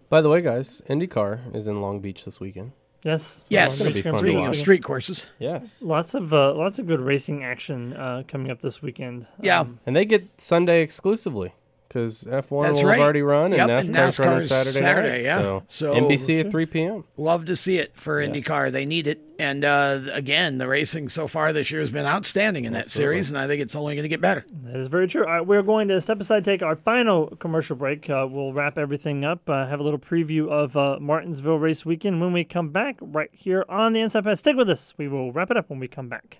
By the way, guys, IndyCar is in Long Beach this weekend. Yes. Yes. It's gonna be fun to Speaking of watch. street courses. Yes. Lots of uh, lots of good racing action uh, coming up this weekend. Um, and they get Sunday exclusively because F1 That's will right. have already run and Yep, and NASCAR's running NASCAR's Saturday, Saturday, night. yeah. So, So- NBC at 3 p.m. Love to see it for Yes. IndyCar. They need it. And uh, again, the racing so far this year has been outstanding in that Absolutely. series, and I think it's only going to get better. That is very true. All right, we're going to step aside, take our final commercial break. Uh, we'll wrap everything up, uh, have a little preview of uh, Martinsville race weekend when we come back right here on the Inside Pass. Stick with us. We will wrap it up when we come back.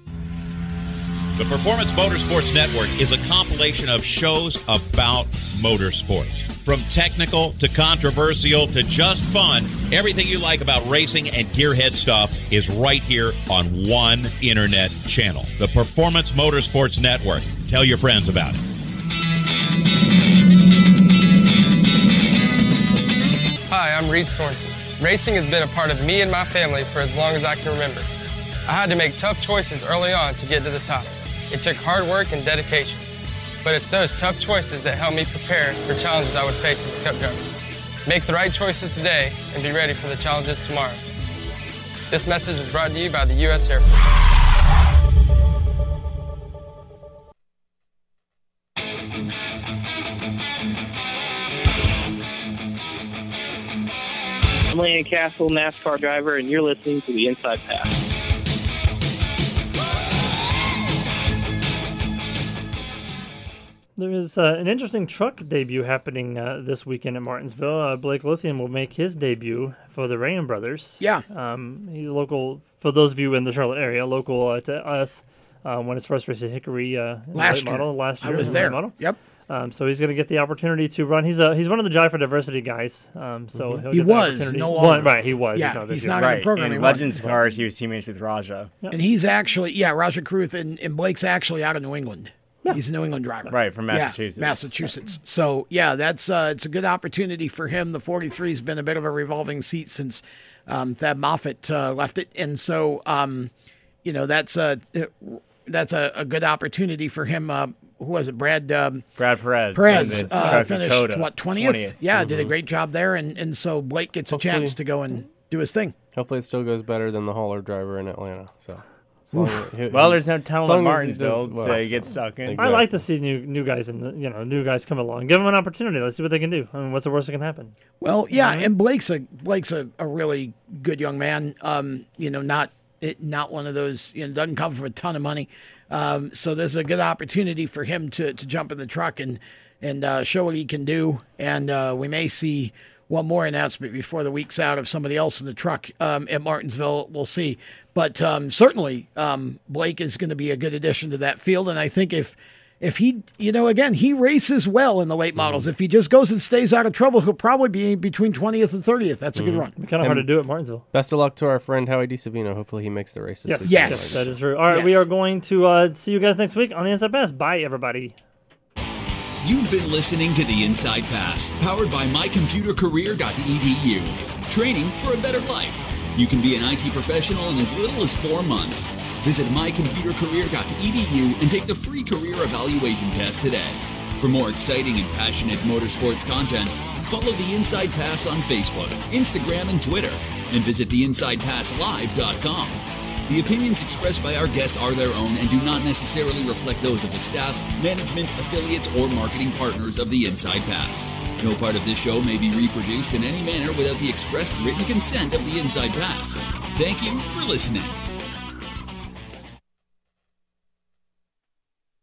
The Performance Motorsports Network is a compilation of shows about motorsports. From technical to controversial to just fun, everything you like about racing and gearhead stuff is right here on one internet channel. The Performance Motorsports Network. Tell your friends about it. Hi, I'm Reed Sorenson. Racing has been a part of me and my family for as long as I can remember. I had to make tough choices early on to get to the top. It took hard work and dedication. But it's those tough choices that helped me prepare for challenges I would face as a cup driver. Make the right choices today and be ready for the challenges tomorrow. This message is brought to you by the U.S. Air Force. I'm Landon Cassill, NASCAR driver, and you're listening to the Inside Pass. There is uh, an interesting truck debut happening uh, this weekend at Martinsville. Uh, Blake Lothian will make his debut for the Reaume Brothers. Yeah. Um, he's local, for those of you in the Charlotte area, local uh, to us. Um, when his first race at Hickory uh, in Last year. model last I was in the late there. Model. Yep. Um, so he's going to get the opportunity to run. He's a he's one of the Drive for Diversity guys. Um, so he'll He get was, opportunity- no One- longer. right, he was. Yeah, not he's year. not in the Right. program In anymore. Legends cars, he was teammates with Rajah. And he's actually, yeah, Rajah Caruth and, and Blake's actually out of New England. He's a New England driver. Right, from Yeah, Massachusetts. Massachusetts. So, yeah, that's uh, it's a good opportunity for him. The 43's been a bit of a revolving seat since um, Thad Moffitt uh, left it. And so, um, you know, that's, uh, that's a, a good opportunity for him. Uh, who was it? Brad um, Brad Perez. Perez uh, finished Dakota. what twentieth? 20th. Yeah, did a Mhm. great job there, and and so Blake gets a chance to go and do his thing. Hopefully, it still goes better than the hauler driver in Atlanta. So, as long Oof. Well, there's no telling as long what as he does Martinsville well, to so- get stuck in. I like to see new new guys and you know new guys come along. Give them an opportunity. Let's see what they can do. I mean, what's the worst that can happen? Well, yeah, and Blake's a Blake's a, a really good young man. Um, you know, not it, not one of those. You know, doesn't come from a ton of money. Um, so there's a good opportunity for him to to jump in the truck and and uh, show what he can do. And uh, we may see one more announcement before the week's out of somebody else in the truck um, at Martinsville. We'll see. But um, certainly, um, Blake is going to be a good addition to that field. And I think if if he, you know, again, he races well in the late models. If he just goes and stays out of trouble, he'll probably be between 20th and 30th. That's a good run. Kind of hard to do at Martinsville. Best of luck to our friend Howie DiSavino. Hopefully, he makes the race. This Yes, weekend. yes, that is true. All right, we are going to uh, see you guys next week on the Inside Pass. Bye, everybody. You've been listening to the Inside Pass, powered by mycomputercareer.edu. Training for a better life. You can be an IT professional in as little as four months. Visit mycomputercareer.edu and take the free career evaluation test today. For more exciting and passionate motorsports content, follow the Inside Pass on Facebook, Instagram, and Twitter, and visit theinsidepasslive.com. The opinions expressed by our guests are their own and do not necessarily reflect those of the staff, management, affiliates, or marketing partners of the Inside Pass. No part of this show may be reproduced in any manner without the expressed written consent of the Inside Pass. Thank you for listening.